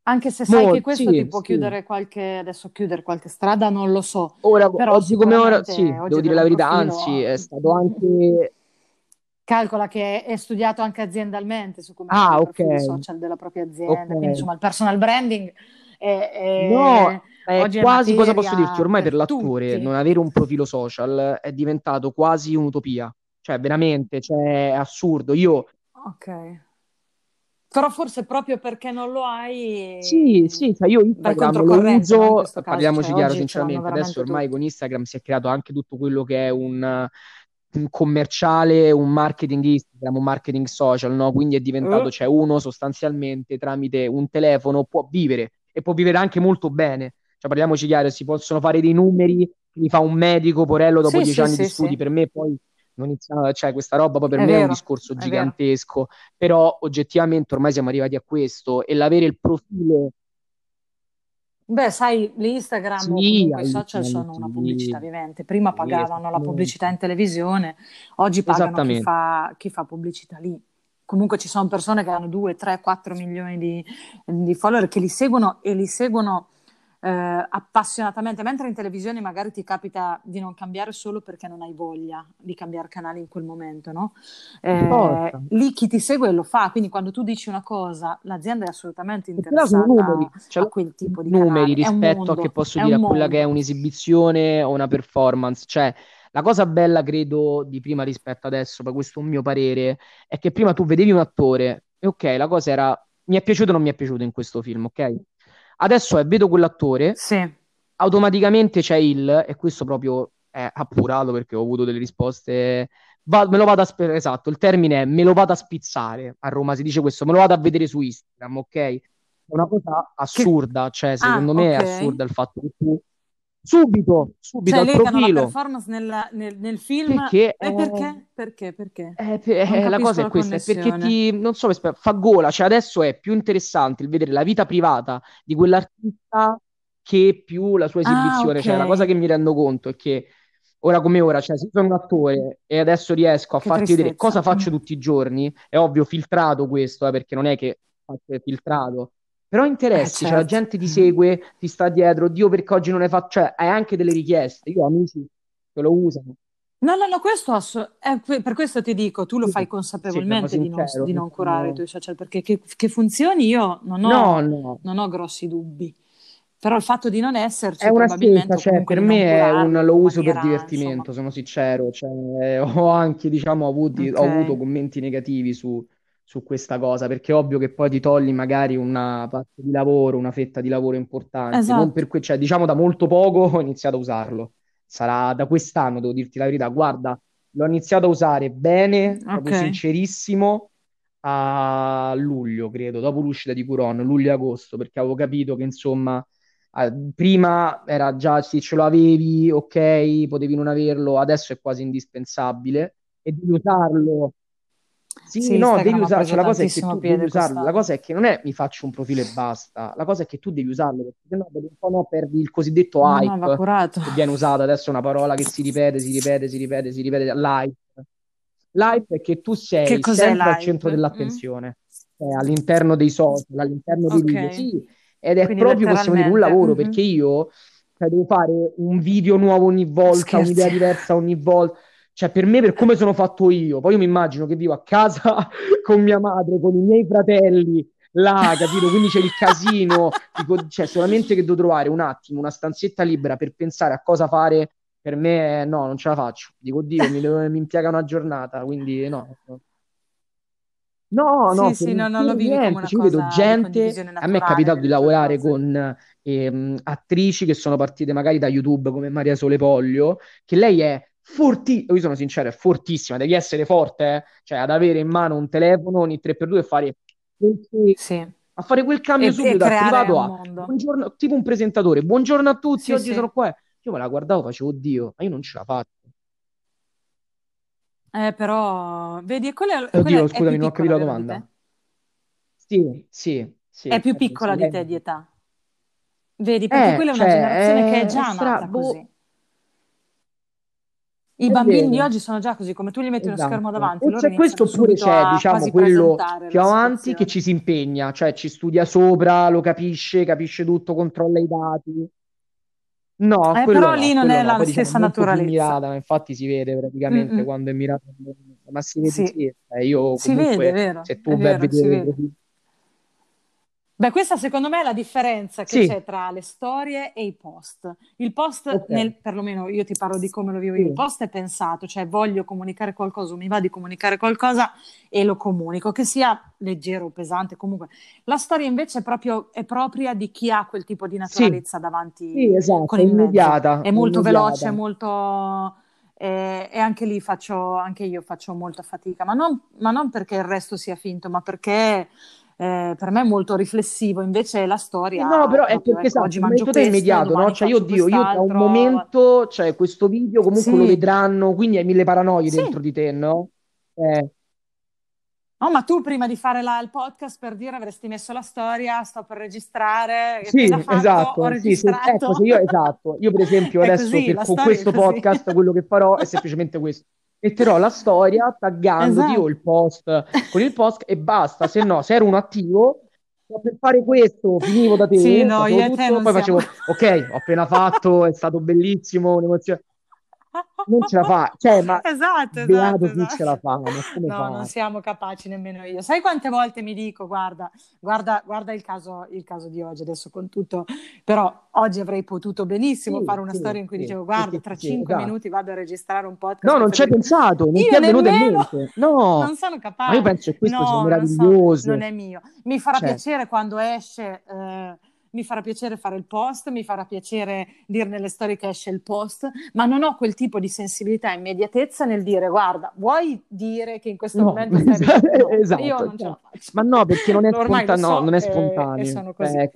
anche se sai Molti, che questo ti può sì. chiudere qualche, adesso chiudere qualche strada, non lo so. Ora, Però oggi come ora, sì, devo dire la verità, anzi, è stato anche... Calcola che è studiato anche aziendalmente su come ah, okay. i social della propria azienda, okay. quindi insomma il personal branding è, è... No, è quasi, cosa posso dirti? Ormai per, per l'attore non avere un profilo social è diventato quasi un'utopia. Cioè, veramente, cioè, è assurdo. Io... Ok. Però forse proprio perché non lo hai... Sì, sì, cioè io Instagram lo uso, parliamoci cioè, chiaro sinceramente, adesso ormai tutti. con Instagram si è creato anche tutto quello che è un, un commerciale, un marketing Instagram, un marketing social, no? Quindi è diventato, uh. cioè uno sostanzialmente tramite un telefono può vivere e può vivere anche molto bene. Cioè parliamoci chiaro, si possono fare dei numeri, li fa un medico, Porello, dopo sì, dieci sì, anni sì, di studi, per me poi non inizia, cioè questa roba poi per è me vero, è un discorso gigantesco, però oggettivamente ormai siamo arrivati a questo e l'avere il profilo Beh, sai, l'Instagram sì, o comunque i social sono una pubblicità vivente. Prima pagavano la pubblicità in televisione, oggi pagano chi fa, chi fa, pubblicità lì. Comunque ci sono persone che hanno 2, 3, 4 milioni di, di follower che li seguono e li seguono eh, appassionatamente, mentre in televisione magari ti capita di non cambiare solo perché non hai voglia di cambiare canale in quel momento, no? Eh, lì chi ti segue lo fa, quindi quando tu dici una cosa, l'azienda è assolutamente interessata numeri, cioè, a quel tipo di numeri rispetto mondo, a che posso dire a quella che è un'esibizione o una performance, cioè la cosa bella, credo, di prima rispetto adesso, per questo è un mio parere, è che prima tu vedevi un attore e ok, la cosa era mi è piaciuto o non mi è piaciuto in questo film, ok? Adesso è, vedo quell'attore, sì. automaticamente c'è il, e questo proprio è appurato perché ho avuto delle risposte, va, me lo vado a, sp- esatto, il termine è me lo vado a spizzare, a Roma si dice questo, me lo vado a vedere su Instagram, ok? È una cosa assurda, che... cioè secondo ah, me okay. è assurda il fatto che tu subito, subito cioè, al profilo. la performance nel, nel, nel film. Perché? Eh, perché? Perché? Perché? Eh, eh, la cosa è questa, è perché ti, non so, fa gola, cioè adesso è più interessante il vedere la vita privata di quell'artista che più la sua ah, esibizione, ah, okay. cioè la cosa che mi rendo conto è che ora come ora, cioè se sono un attore e adesso riesco a che farti tristezza. vedere cosa faccio mm. tutti i giorni, è ovvio filtrato questo, eh, perché non è che faccio filtrato, però interessi, eh, certo. cioè la certo. gente ti segue, ti sta dietro, Dio perché oggi non hai fatto, cioè hai anche delle richieste, io ho amici che lo usano. No, no, no, questo ass- eh, per questo ti dico, tu lo fai consapevolmente sì, di, non, di, non, curare no. i tuoi social, perché che, che funzioni io non ho, no, non ho, grossi dubbi. Però il fatto di non esserci è una scelta, cioè, per me è un, lo uso maniera, per divertimento, insomma. sono sincero. Cioè, [laughs] ho anche, diciamo, avuti, okay. ho avuto commenti negativi su, su questa cosa, perché è ovvio che poi ti togli magari una parte di lavoro, una fetta di lavoro importante, esatto. non per que- cioè, diciamo da molto poco [laughs] ho iniziato a usarlo. Sarà da quest'anno, devo dirti la verità. Guarda, l'ho iniziato a usare bene, okay. proprio sincerissimo, a luglio, credo, dopo l'uscita di Curon, luglio-agosto, perché avevo capito che insomma prima era già se ce lo avevi, ok, potevi non averlo, adesso è quasi indispensabile e devi usarlo sì, sì no, devi usarlo. Cioè, la cosa è che tu devi usarlo. La cosa è che non è mi faccio un profilo e basta. La cosa è che tu devi usarlo perché sennò dopo un po' no, perdi il cosiddetto no, hype no, che viene usato adesso è una parola che si ripete, si ripete, si ripete, si ripete. L'hype. L'hype è che tu sei che sempre l'hype? al centro dell'attenzione, mm? cioè, all'interno dei social, all'interno dei okay. video. Sì, ed è Quindi proprio, possiamo dire, un lavoro mm-hmm. perché io cioè, devo fare un video nuovo ogni volta, Scherzi. un'idea diversa ogni volta cioè, per me, per come sono fatto io, poi io mi immagino che vivo a casa [laughs] con mia madre, con i miei fratelli, là, capito? Quindi c'è il casino, dico, cioè, solamente che devo trovare un attimo, una stanzetta libera per pensare a cosa fare, per me, no, non ce la faccio. Dico, Dio, mi, mi impiega una giornata, quindi no. No, no, sì, sì, no, non lo vivi niente. Ci vedo gente, a me è capitato di lavorare cose. con ehm, attrici che sono partite magari da YouTube come Maria Sole Poglio, che lei è fortissima, io sono sincero, è fortissima, devi essere forte, eh? cioè ad avere in mano un telefono ogni 3x2 e fare sì. a fare quel cambio e, subito dal privato a buongiorno, tipo un presentatore, buongiorno a tutti, sì, oggi sì. sono qua. Io me la guardavo, facevo, oddio, ma io non ce la faccio. Eh, però, vedi, quella, quella Oddio, scusami, non ho capito la domanda. Sì, sì, sì. È più piccola di te di età. Vedi, perché eh, quella è una cioè, generazione è... che è già stra... nata boh... I bambini vero. di oggi sono già così, come tu gli metti esatto. uno schermo davanti. E c'è questo oppure c'è, diciamo, quello più avanti che ci si impegna, cioè ci studia sopra, lo capisce, capisce tutto, controlla i dati. No, eh, però no, lì non è no. la Poi, stessa diciamo, naturalezza. Mirata, infatti si vede praticamente Mm-mm. quando è mirata, ma si vede sì. sì. Eh, io si vede, vero. se tu vai a vedere Beh, questa secondo me è la differenza che sì. c'è tra le storie e i post. Il post, okay. nel, perlomeno io ti parlo di come lo vivo io, il post è pensato, cioè voglio comunicare qualcosa, mi va di comunicare qualcosa e lo comunico, che sia leggero o pesante, comunque. La storia invece è, proprio, è propria di chi ha quel tipo di naturalezza sì. davanti sì, esatto, con il immediata, È molto immediata. veloce, molto... E, e, anche lì faccio, anche io faccio molta fatica, ma non, ma non perché il resto sia finto, ma perché eh, per me è molto riflessivo, invece la storia... No, però è perché ecco, oggi mangio questo, immediato, no? Cioè io, Dio, io tra un momento, cioè questo video comunque sì. lo vedranno, quindi hai mille paranoie sì. dentro di te, no? Eh. Oh, ma tu prima di fare la, il podcast per dire avresti messo la storia, sto per registrare. Sì, fatto, esatto. Sì, se, ecco, io, esatto. Io per esempio [laughs] adesso così, per, con questo podcast quello che farò è [laughs] semplicemente questo metterò la storia taggandoti esatto. o il post con il post e basta, se no, se ero un attivo per fare questo finivo da te, sì, no, io tutto, poi siamo... facevo ok, ho appena fatto, è stato bellissimo, un'emozione non ce la fa, cioè, ma [laughs] esatto, esatto, chi ce la fa, ma come no, fa? non siamo capaci nemmeno io. Sai quante volte mi dico, guarda, guarda, guarda il, caso, il caso di oggi, adesso con tutto, però oggi avrei potuto benissimo sì, fare una sì, storia in cui sì, dicevo, guarda, tra cinque esatto. minuti vado a registrare un podcast. No, non ci hai pensato, non ti è venuto in mente. No, non sono capace. Ma io penso che questo no, sia meraviglioso. Non, so, non, è mio. Mi farà cioè. piacere quando esce... Eh, mi farà piacere fare il post, mi farà piacere dire nelle storie che esce il post, ma non ho quel tipo di sensibilità e immediatezza nel dire guarda, vuoi dire che in questo no, momento stai [laughs] no, esatto, io non ce la faccio. Ma no, perché non è, spontaneo, so, no, non è e, spontaneo. E sono così. Eh.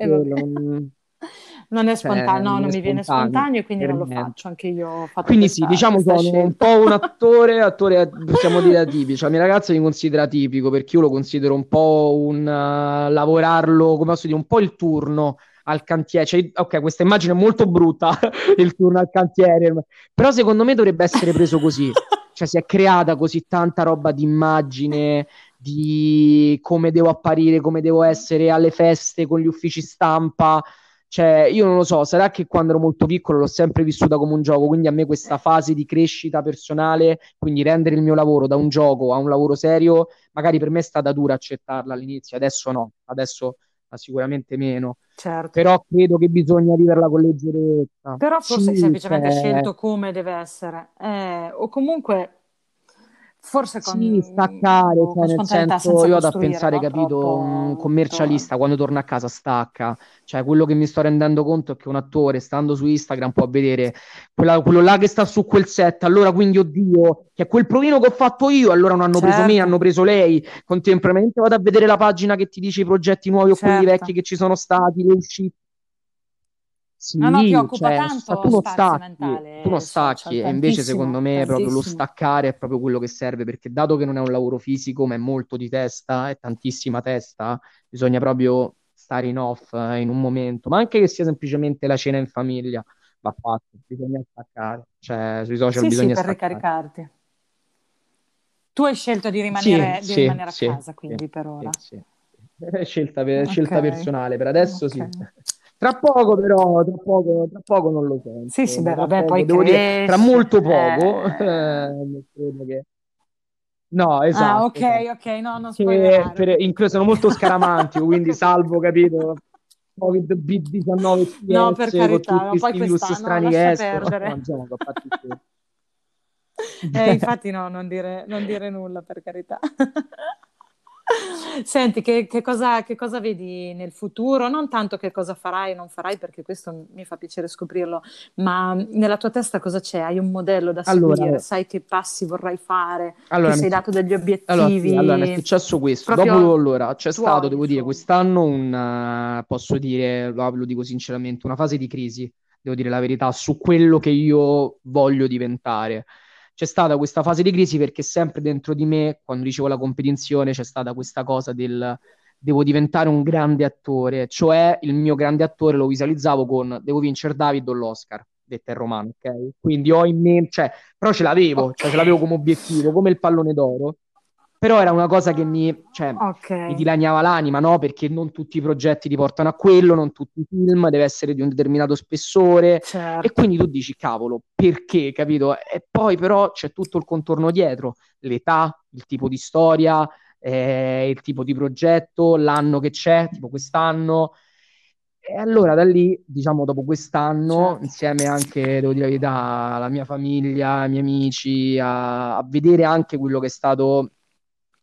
Non è spontaneo, cioè, no, non, non mi viene spontaneo e quindi non lo faccio, anche io ho fatto Quindi questa, sì, diciamo sono scelta. un po' un attore, [laughs] attore possiamo dire atipico, cioè, mia ragazza mi considera atipico perché io lo considero un po' un uh, lavorarlo, come posso dire, un po' il turno al cantiere. Cioè, ok, questa immagine è molto brutta, [laughs] il turno al cantiere, però secondo me dovrebbe essere preso così. Cioè, si è creata così tanta roba di immagine, di come devo apparire, come devo essere alle feste con gli uffici stampa. Cioè, io non lo so, sarà che quando ero molto piccolo l'ho sempre vissuta come un gioco, quindi a me questa fase di crescita personale, quindi rendere il mio lavoro da un gioco a un lavoro serio, magari per me è stata dura accettarla all'inizio, adesso no, adesso sicuramente meno. Certo. Però credo che bisogna viverla con leggerezza. Però forse sì, semplicemente cioè... scelto come deve essere. Eh, o comunque forse con sì, staccare, cioè nel senso io vado a pensare, capito, Troppo, un commercialista quando torna a casa stacca, cioè quello che mi sto rendendo conto è che un attore stando su Instagram può vedere quella, quello là che sta su quel set, allora quindi oddio, che è quel provino che ho fatto io, allora non hanno certo. preso me, certo. hanno preso lei, contemporaneamente vado a vedere la pagina che ti dice i progetti nuovi o quelli certo. vecchi che ci sono stati, le uscite sì, no, no, ti occupa cioè, tanto tu non stacchi, mentale, tu non stacchi e invece secondo me proprio lo staccare è proprio quello che serve perché dato che non è un lavoro fisico ma è molto di testa, è tantissima testa, bisogna proprio stare in off eh, in un momento, ma anche che sia semplicemente la cena in famiglia, va fatto, bisogna staccare, cioè sui social sì, bisogna sì, per staccare. ricaricarti. Tu hai scelto di rimanere, sì, di rimanere sì, a casa, quindi per ora. Sì. [laughs] Scelta, per, okay. scelta personale, per adesso okay. sì. Tra poco, però, tra poco, tra poco non lo sento. Sì, sì, beh, vabbè, poi devo cresce, dire, tra molto poco, eh... eh, credo che... No, esatto. Ah, ok, esatto. ok, no, non che per, in, sono molto scaramantico, quindi salvo, capito, Covid, B19, PS, no, per carità, con tutti poi virus strani no, escono. No, eh, infatti no, non dire, non dire nulla, per carità. Senti, che, che, cosa, che, cosa, vedi nel futuro? Non tanto che cosa farai o non farai, perché questo mi fa piacere scoprirlo, ma nella tua testa cosa c'è? Hai un modello da seguire? Allora, sai che passi vorrai fare? Allora, ti sei dato degli obiettivi? Allora, allora è successo questo. Dopo allora c'è stato, devo dire, quest'anno un, posso dire, lo, lo dico sinceramente, una fase di crisi, devo dire la verità, su quello che io voglio diventare c'è stata questa fase di crisi perché sempre dentro di me, quando dicevo la competizione, c'è stata questa cosa del devo diventare un grande attore, cioè il mio grande attore lo visualizzavo con devo vincere David o l'Oscar, detta in romano, ok? Quindi ho in mente, cioè, però ce l'avevo, okay. cioè ce l'avevo come obiettivo, come il pallone d'oro. Però era una cosa che mi, cioè, okay. mi dilaniava l'anima, no? Perché non tutti i progetti ti portano a quello, non tutti i film, deve essere di un determinato spessore. Certo. E quindi tu dici, cavolo, perché, capito? E poi però c'è tutto il contorno dietro, l'età, il tipo di storia, eh, il tipo di progetto, l'anno che c'è, tipo quest'anno. E allora da lì, diciamo, dopo quest'anno, certo. insieme anche, devo dire la verità, alla mia famiglia, ai miei amici, a, a vedere anche quello che è stato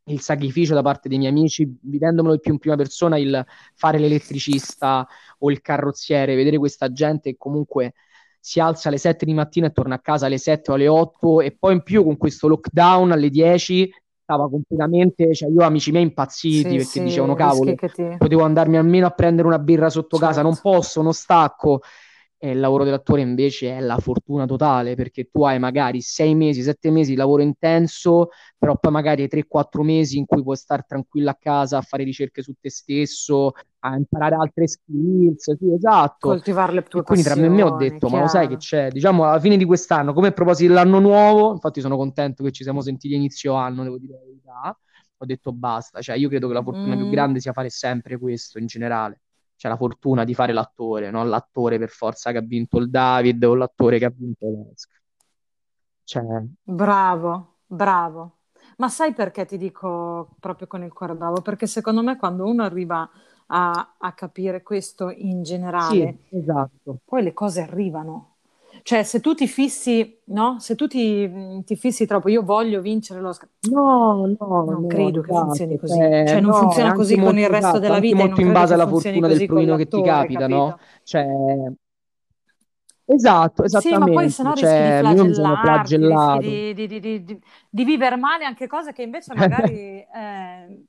il sacrificio da parte dei miei amici, vivendomelo di più in prima persona, il fare l'elettricista o il carrozziere, vedere questa gente che comunque si alza alle 7 di mattina e torna a casa alle 7 o alle 8 e poi in più con questo lockdown alle 10 stava completamente, cioè io amici miei impazziti sì, perché sì, dicevano cavolo, potevo andarmi almeno a prendere una birra sotto certo. casa, non posso, non stacco. E il lavoro dell'attore invece è la fortuna totale perché tu hai magari sei mesi, sette mesi di lavoro intenso, però poi magari hai 3-4 mesi in cui puoi stare tranquillo a casa a fare ricerche su te stesso, a imparare altre skills, sì, esatto. Coltivare le tue e quindi tra me e me ho detto, chiaro. ma lo sai che c'è? Diciamo alla fine di quest'anno, come a proposito dell'anno nuovo, infatti sono contento che ci siamo sentiti inizio anno, devo dire la verità, ho detto basta, cioè io credo che la fortuna mm. più grande sia fare sempre questo in generale c'è la fortuna di fare l'attore, non l'attore per forza che ha vinto il David o l'attore che ha vinto l'Oscar. Cioè... Bravo, bravo. Ma sai perché ti dico proprio con il cuore bravo? Perché secondo me quando uno arriva a, a capire questo in generale, sì, esatto. poi le cose arrivano. Cioè, se tu ti fissi, no? Se tu ti, ti fissi troppo, io voglio vincere l'Oscar. No, no, non no, credo che funzioni così. Eh, cioè, non no, funziona così con il resto esatto, della vita. molto in base alla fortuna del provino che ti capita, capito? no? Cioè, Esatto, esattamente. Sì, ma poi se no cioè, rischi di flagellarti, di, di, di, di, vivere male anche cose che invece magari [laughs] eh,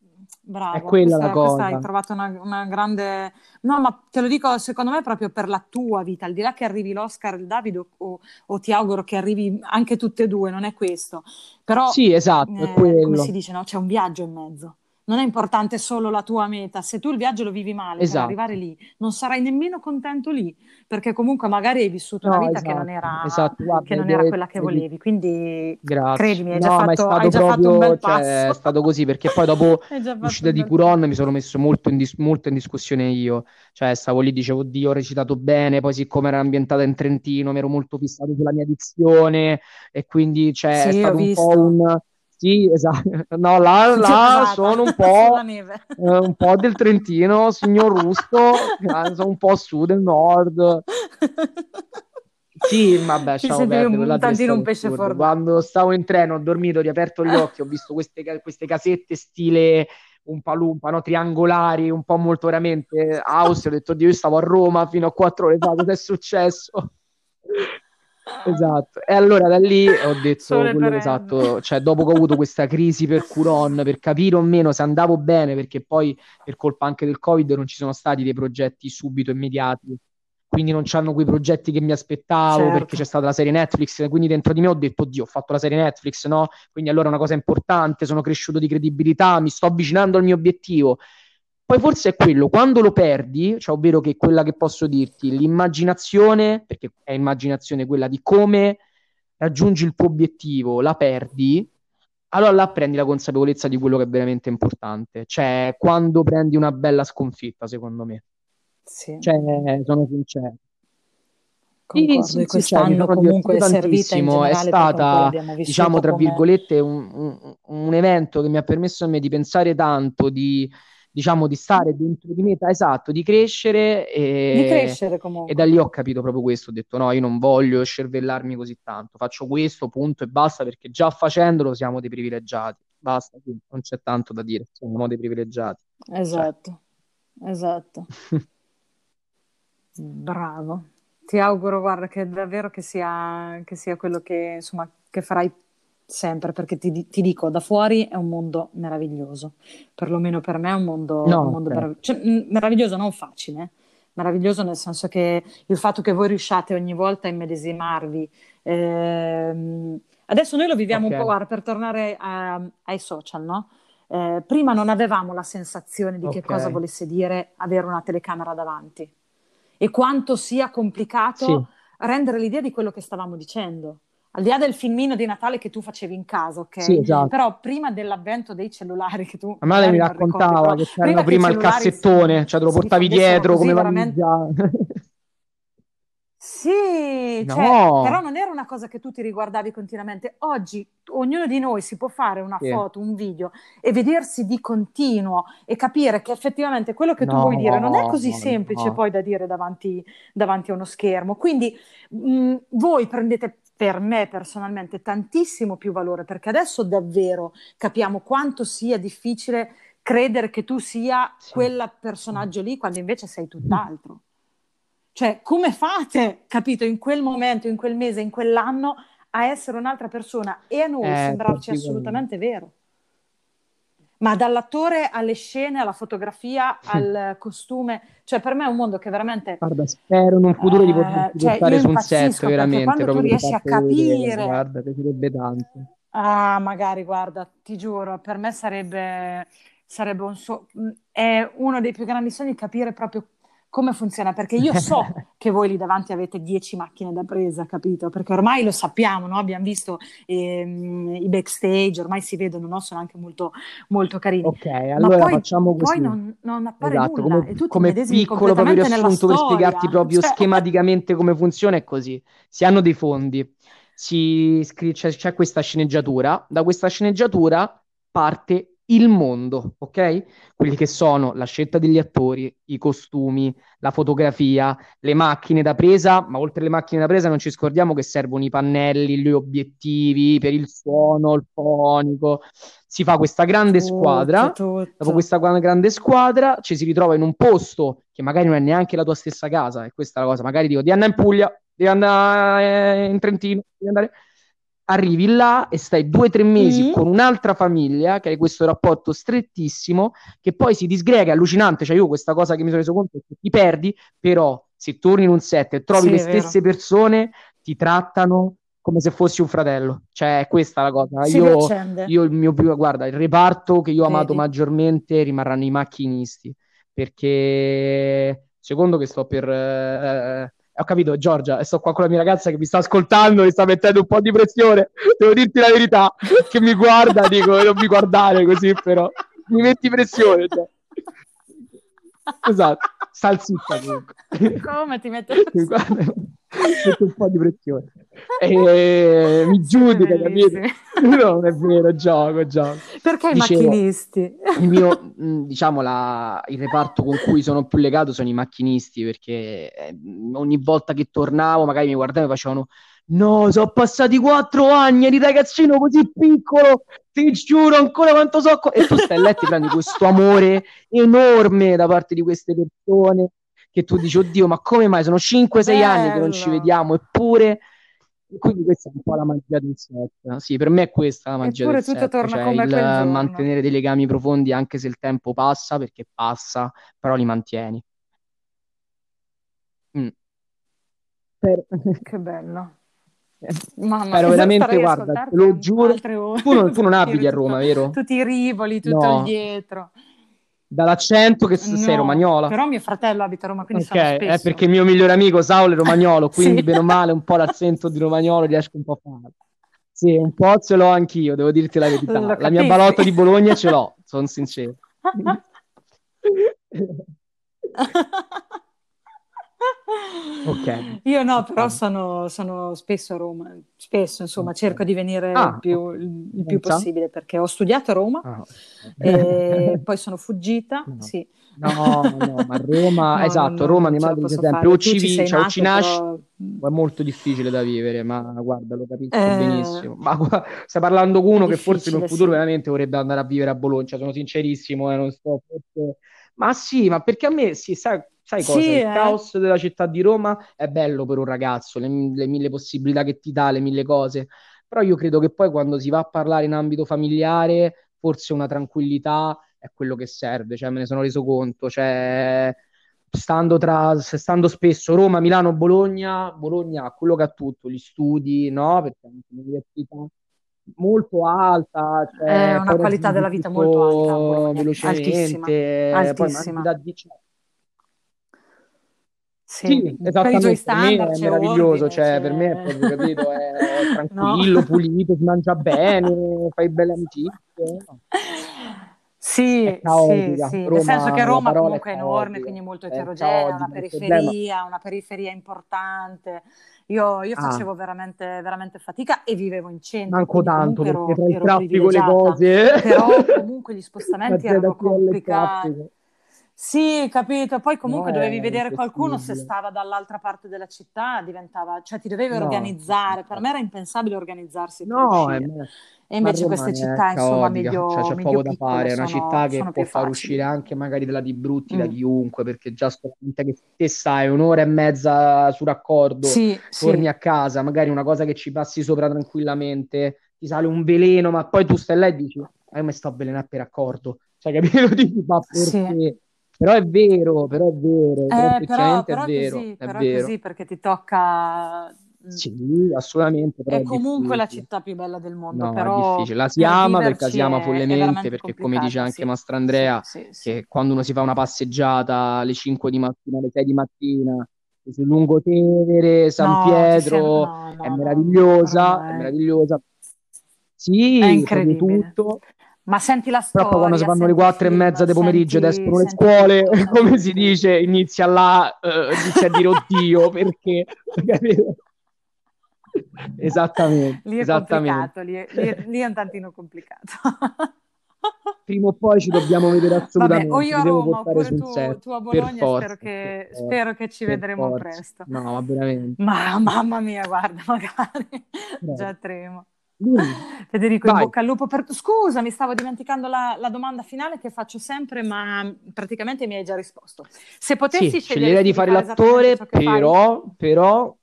Bravo, è quella questa, la cosa. hai trovato una, una, grande... No, ma te lo dico secondo me proprio per la tua vita, al di là che arrivi l'Oscar, il Davide, o, o ti auguro che arrivi anche tutte e due, non è questo. Però, sì, esatto, eh, come si dice, no? C'è un viaggio in mezzo non è importante solo la tua meta, se tu il viaggio lo vivi male esatto. per arrivare lì, non sarai nemmeno contento lì, perché comunque magari hai vissuto no, una vita esatto, che non era, esatto. Guarda, che non era quella che volevi, quindi Grazie. credimi, hai no, già, fatto, hai già proprio, fatto un bel passo. Cioè, è stato così, perché poi dopo [laughs] l'uscita di Curon mi sono messo molto in, dis- molto in, discussione io, cioè stavo lì, dicevo, oddio, ho recitato bene, poi siccome era ambientata in Trentino mi ero molto fissato sulla mia dizione e quindi cioè, sì, è stato un po' un sì, esatto. [laughs] No, là, là sono un [laughs] po', eh, un po' del Trentino, signor Rusto, [laughs] sono un po' su del nord. Sì, vabbè, Ci ciao Verde, un tantino un pesce fuori. Quando stavo in treno, ho dormito, ho riaperto gli occhi, ho visto queste, queste casette stile un palumpa, no? triangolari, un po' molto veramente house, ho detto, Dio, io stavo a Roma fino a quattro ore fa, cosa è successo? Esatto, e allora da lì ho [laughs] detto quello esatto, cioè dopo che ho avuto questa crisi per Curon, per capire o meno se andavo bene, perché poi per colpa anche del Covid non ci sono stati dei progetti subito immediati, quindi non c'hanno quei progetti che mi aspettavo certo. perché c'è stata la serie Netflix, quindi dentro di me ho detto, oddio, ho fatto la serie Netflix, no? Quindi allora è una cosa importante, sono cresciuto di credibilità, mi sto avvicinando al mio obiettivo. Poi forse è quello, quando lo perdi, cioè ovvero che quella che posso dirti, l'immaginazione, perché è immaginazione quella di come raggiungi il tuo obiettivo, la perdi, allora là prendi la consapevolezza di quello che è veramente importante. Cioè, quando prendi una bella sconfitta, secondo me. Sì. Cioè, sono sincero. Concordo, sì, sì, quest'anno comunque è servita in generale, è stata, diciamo, tra virgolette, un, un, un, evento che mi ha permesso a me di pensare tanto, di diciamo, di stare dentro di me, esatto, di crescere. E, di crescere comunque. E da lì ho capito proprio questo, ho detto no, io non voglio cervellarmi così tanto, faccio questo, punto e basta, perché già facendolo siamo dei privilegiati. Basta, non c'è tanto da dire, siamo dei privilegiati. Esatto, cioè. esatto. [laughs] Bravo. Ti auguro, guarda, che davvero che sia, che sia quello che, insomma, che farai sempre, perché ti, ti, dico, da fuori è un mondo meraviglioso, perlomeno per me è un mondo, no, un mondo okay. merav- cioè, meraviglioso, non facile, meraviglioso nel senso che il fatto che voi riusciate ogni volta a immedesimarvi. Ehm, adesso noi lo viviamo okay. un po', guarda, per tornare a, ai social, no? Eh, prima non avevamo la sensazione di okay. che cosa volesse dire avere una telecamera davanti e quanto sia complicato sì. rendere l'idea di quello che stavamo dicendo al di là del filmino di Natale che tu facevi in casa, ok? Sì, esatto. Però prima dell'avvento dei cellulari che tu... La madre mi raccontava ricordi, che c'erano prima, prima il cassettone, si, cioè te lo portavi dietro come veramente... valigia. Sì, [laughs] No. cioè, però non era una cosa che tu ti riguardavi continuamente. Oggi ognuno di noi si può fare una Sì. foto, un video e vedersi di continuo e capire che effettivamente quello che tu No, vuoi dire non è così no, semplice poi da dire davanti, davanti a uno schermo. Quindi mh, voi prendete per me personalmente tantissimo più valore perché adesso davvero capiamo quanto sia difficile credere che tu sia Sì. quel personaggio lì quando invece sei tutt'altro. Cioè, come fate, capito, in quel momento, in quel mese, in quell'anno a essere un'altra persona e a noi Eh, sembrarci assolutamente vero? Ma dall'attore alle scene, alla fotografia, al costume, cioè per me è un mondo che veramente Guarda, spero in un futuro di poterti eh, cioè io su un set, veramente, quando tu riesci a farti vedere, capire, guarda, piacerebbe tanto. ah, magari guarda, ti giuro, per me sarebbe, sarebbe un so- è uno dei più grandi sogni capire proprio come funziona, perché io so [laughs] che voi lì davanti avete 10 macchine da presa, capito? Perché ormai lo sappiamo, no? Abbiamo visto ehm, i backstage, ormai si vedono, no? Sono anche molto, molto carini. Ok, allora poi, facciamo poi così. non, non appare Esatto, nulla come, e tu come piccolo proprio riassunto per spiegarti proprio Cioè, schematicamente come funziona è così. Si hanno dei fondi, si scri- c'è, c'è questa sceneggiatura, da questa sceneggiatura parte il mondo, ok? Quelli che sono la scelta degli attori, i costumi, la fotografia, le macchine da presa, ma oltre alle macchine da presa non ci scordiamo che servono i pannelli, gli obiettivi per il suono, il fonico. Si fa questa grande tutto, squadra Dopo tutto. questa qua- grande squadra ci si ritrova in un posto che magari non è neanche la tua stessa casa, e questa è la cosa, magari dico devi andare in Puglia, devi andare eh, in Trentino, devi andare... Arrivi là e stai due o tre mesi Mm? con un'altra famiglia che hai questo rapporto strettissimo che poi si disgrega, è allucinante, cioè io questa cosa che mi sono reso conto è che ti perdi, però se torni in un set e trovi Sì, le stesse persone ti trattano come se fossi un fratello, cioè è questa la cosa. Io, io il mio più, guarda, il reparto che io ho amato Vedi? maggiormente rimarranno i macchinisti, perché secondo che sto per... eh, ho capito, Giorgia, e sto qua con la mia ragazza che mi sta ascoltando e sta mettendo un po' di pressione. Devo dirti la verità, che mi guarda, dico, non mi guardare così, però mi metti pressione. Cioè. Esatto, zitta comunque. Come ti metto un po' di pressione. E mi giudica, capito? No, non è vero, gioco, gioco. Perché i Dicevo, macchinisti? il mio, mh, diciamo, la- il reparto con cui sono più legato sono i macchinisti, perché eh, ogni volta che tornavo, magari mi guardavano e facevano: No, sono passati quattro anni, eri ragazzino così piccolo, ti giuro ancora quanto so. co-" E tu stai là e ti prendi questo amore enorme da parte di queste persone che tu dici: Oddio, ma come mai? Sono 5-6 anni che non ci vediamo, eppure. Quindi questa è un po' la magia del set. Sì, per me è questa la magia Eppure del tutto set, torna cioè come il quel mantenere dei legami profondi anche se il tempo passa, perché passa, però li mantieni. Mm. Per- Che bello. Eh, Mamma Spero mia, veramente, guarda, lo giuro. Tu non, tu non [laughs] abiti a Roma, tutto- vero? tutti i rivoli, tutto il No, dietro. dall'accento che s- sei No, romagnola. però mio fratello abita a Roma, quindi Ok, sono è spesso. perché il mio migliore amico Saulo è romagnolo, [laughs] quindi Sì. bene o male un po' l'accento di romagnolo riesco un po' a fare. Sì, un po' ce l'ho anch'io, devo dirti la verità. Lo La mia ballotta di Bologna ce l'ho, sono sincero. [laughs] Ok. Io no, però sono, sono spesso a Roma, spesso insomma Ok. cerco di venire Ah, il più, il più pensa? possibile perché ho studiato a Roma Ah, e poi sono fuggita, No. sì. No, no, ma Roma, [laughs] No, esatto, no, Roma mia madre posso sempre fare. o ci, ci vi- sei cioè, o ci nasci però... o è molto difficile da vivere, ma guarda, lo capisco Eh, benissimo. Ma stai parlando con uno che forse in un difficile, futuro sì. veramente vorrebbe andare a vivere a Bologna, cioè, sono sincerissimo, eh, non sto forse... Ma sì, ma perché a me, sì, sai, sai cosa? Sì, Il eh. caos della città di Roma è bello per un ragazzo, le, le mille possibilità che ti dà, le mille cose, però io credo che poi quando si va a parlare in ambito familiare, forse una tranquillità è quello che serve, cioè me ne sono reso conto, cioè stando, tra, stando spesso Roma, Milano, Bologna, Bologna ha quello che ha tutto, gli studi, no? Perché un'università molto alta, È cioè, una poi qualità della vita molto alta Bologna, altissima, velocemente, poi altissima. Sì, sì, per i tuoi esattamente, per me standard è c'è meraviglioso, ordine, cioè per me è c'è... proprio, capito, è [laughs] No. tranquillo, pulito, si mangia bene, [laughs] fai belle amicizie. no? Sì, sì, sì, nel senso che Roma comunque è enorme, quindi è molto eterogenea, una periferia, una periferia importante. Io, io ah. facevo veramente, veramente, fatica e vivevo in centro. Manco tanto, perché tra il traffico le cose... Però comunque gli spostamenti [laughs] erano complicati. Sì, capito. Poi comunque no, dovevi vedere qualcuno se stava dall'altra parte della città, diventava, cioè ti dovevi no, organizzare. Per me era impensabile organizzarsi. No, e invece queste città, insomma, medio, cioè, c'è poco da fare. È una città che può far uscire anche magari della di brutti mm. da chiunque, perché già sto che te stai un'ora e mezza su raccordo, sì, torni sì. a casa, magari una cosa che ci passi sopra tranquillamente, ti sale un veleno, ma poi tu stai là e dici, ah, io mi sto avvelenando per raccordo. Cioè, capito? [laughs] Dici, ma perché? Sì. Però è vero, però è vero, eh, però, però, è vero, così, è però vero. così perché ti tocca sì, assolutamente. è, è comunque la città più bella del mondo. No, però è difficile. La si ama perché la si ama follemente, perché come dice anche sì. Mastro Andrea, sì, sì, che quando uno si fa una passeggiata alle 5 di mattina, alle 6 di mattina, sul Lungotevere, San no, Pietro, no, no, è meravigliosa, è meravigliosa. Sì, è incredibile. tutto. Ma senti la storia. Però quando si fanno le quattro e mezza del pomeriggio ed escono le scuole, [laughs] come si dice, inizia là, uh, inizia a dire oddio, perché... [laughs] esattamente. Lì è esattamente. complicato, lì è, lì, è, lì è, un tantino complicato. [laughs] Prima o poi ci dobbiamo vedere assolutamente. Vabbè, o io a Roma, oppure tu, tu, a Bologna, forza, spero, che, spero, che, ci vedremo forza. presto. No, ma veramente. Ma mamma mia, guarda, magari. Beh. Già tremo. Federico, in bocca al lupo per... Scusa, mi stavo dimenticando la, la, domanda finale che faccio sempre, ma praticamente mi hai già risposto. Se potessi sì, scegliere di fare, fare l'attore, però, però,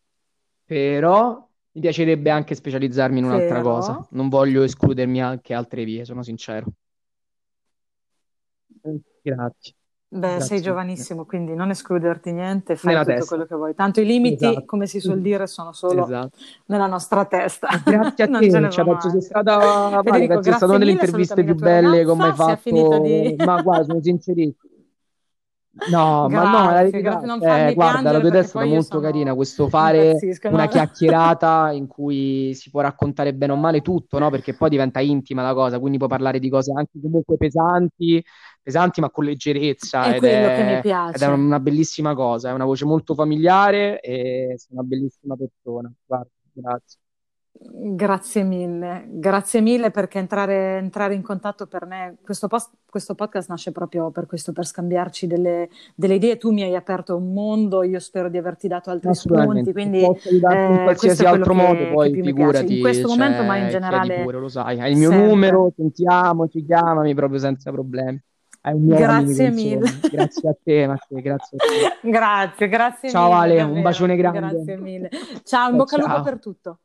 però, mi piacerebbe anche specializzarmi in un'altra però... cosa. Non voglio escludermi anche altre vie, sono sincero. Grazie. Beh, Grazie. sei giovanissimo, quindi non escluderti niente, fai nella tutto testa. quello che vuoi. Tanto i limiti, esatto. come si suol dire, sono solo esatto. nella nostra testa. Grazie [laughs] a te, cioè, [laughs] penso sia stata, Federico, stata una delle interviste più belle come hai fatto. Di... [laughs] Ma guarda, sono sincerissimo. No, grazie, ma no, la verità, eh, guarda, la tua testa è molto sono... carina, questo fare una no? chiacchierata in cui si può raccontare bene o male tutto, no? Perché poi diventa intima la cosa, quindi puoi parlare di cose anche comunque pesanti, pesanti ma con leggerezza. È ed quello è, che mi piace. Ed è una bellissima cosa, è una voce molto familiare e sei una bellissima persona. Guarda, grazie. Grazie mille, grazie mille perché entrare, entrare in contatto per me, questo, post, questo, podcast nasce proprio per questo, per scambiarci delle, delle, idee. Tu mi hai aperto un mondo, io spero di averti dato altri spunti, quindi posso eh, in qualsiasi altro modo, poi figurati. In questo momento, ma in generale... Pure, lo sai, hai il mio sempre. numero, sentiamoci, chiamami proprio senza problemi. Grazie mille. Grazie a te, Matteo, grazie a te. [laughs] grazie, grazie Ciao mille. Ale, davvero. un bacione grande. Grazie mille. Ciao, in bocca al lupo per tutto.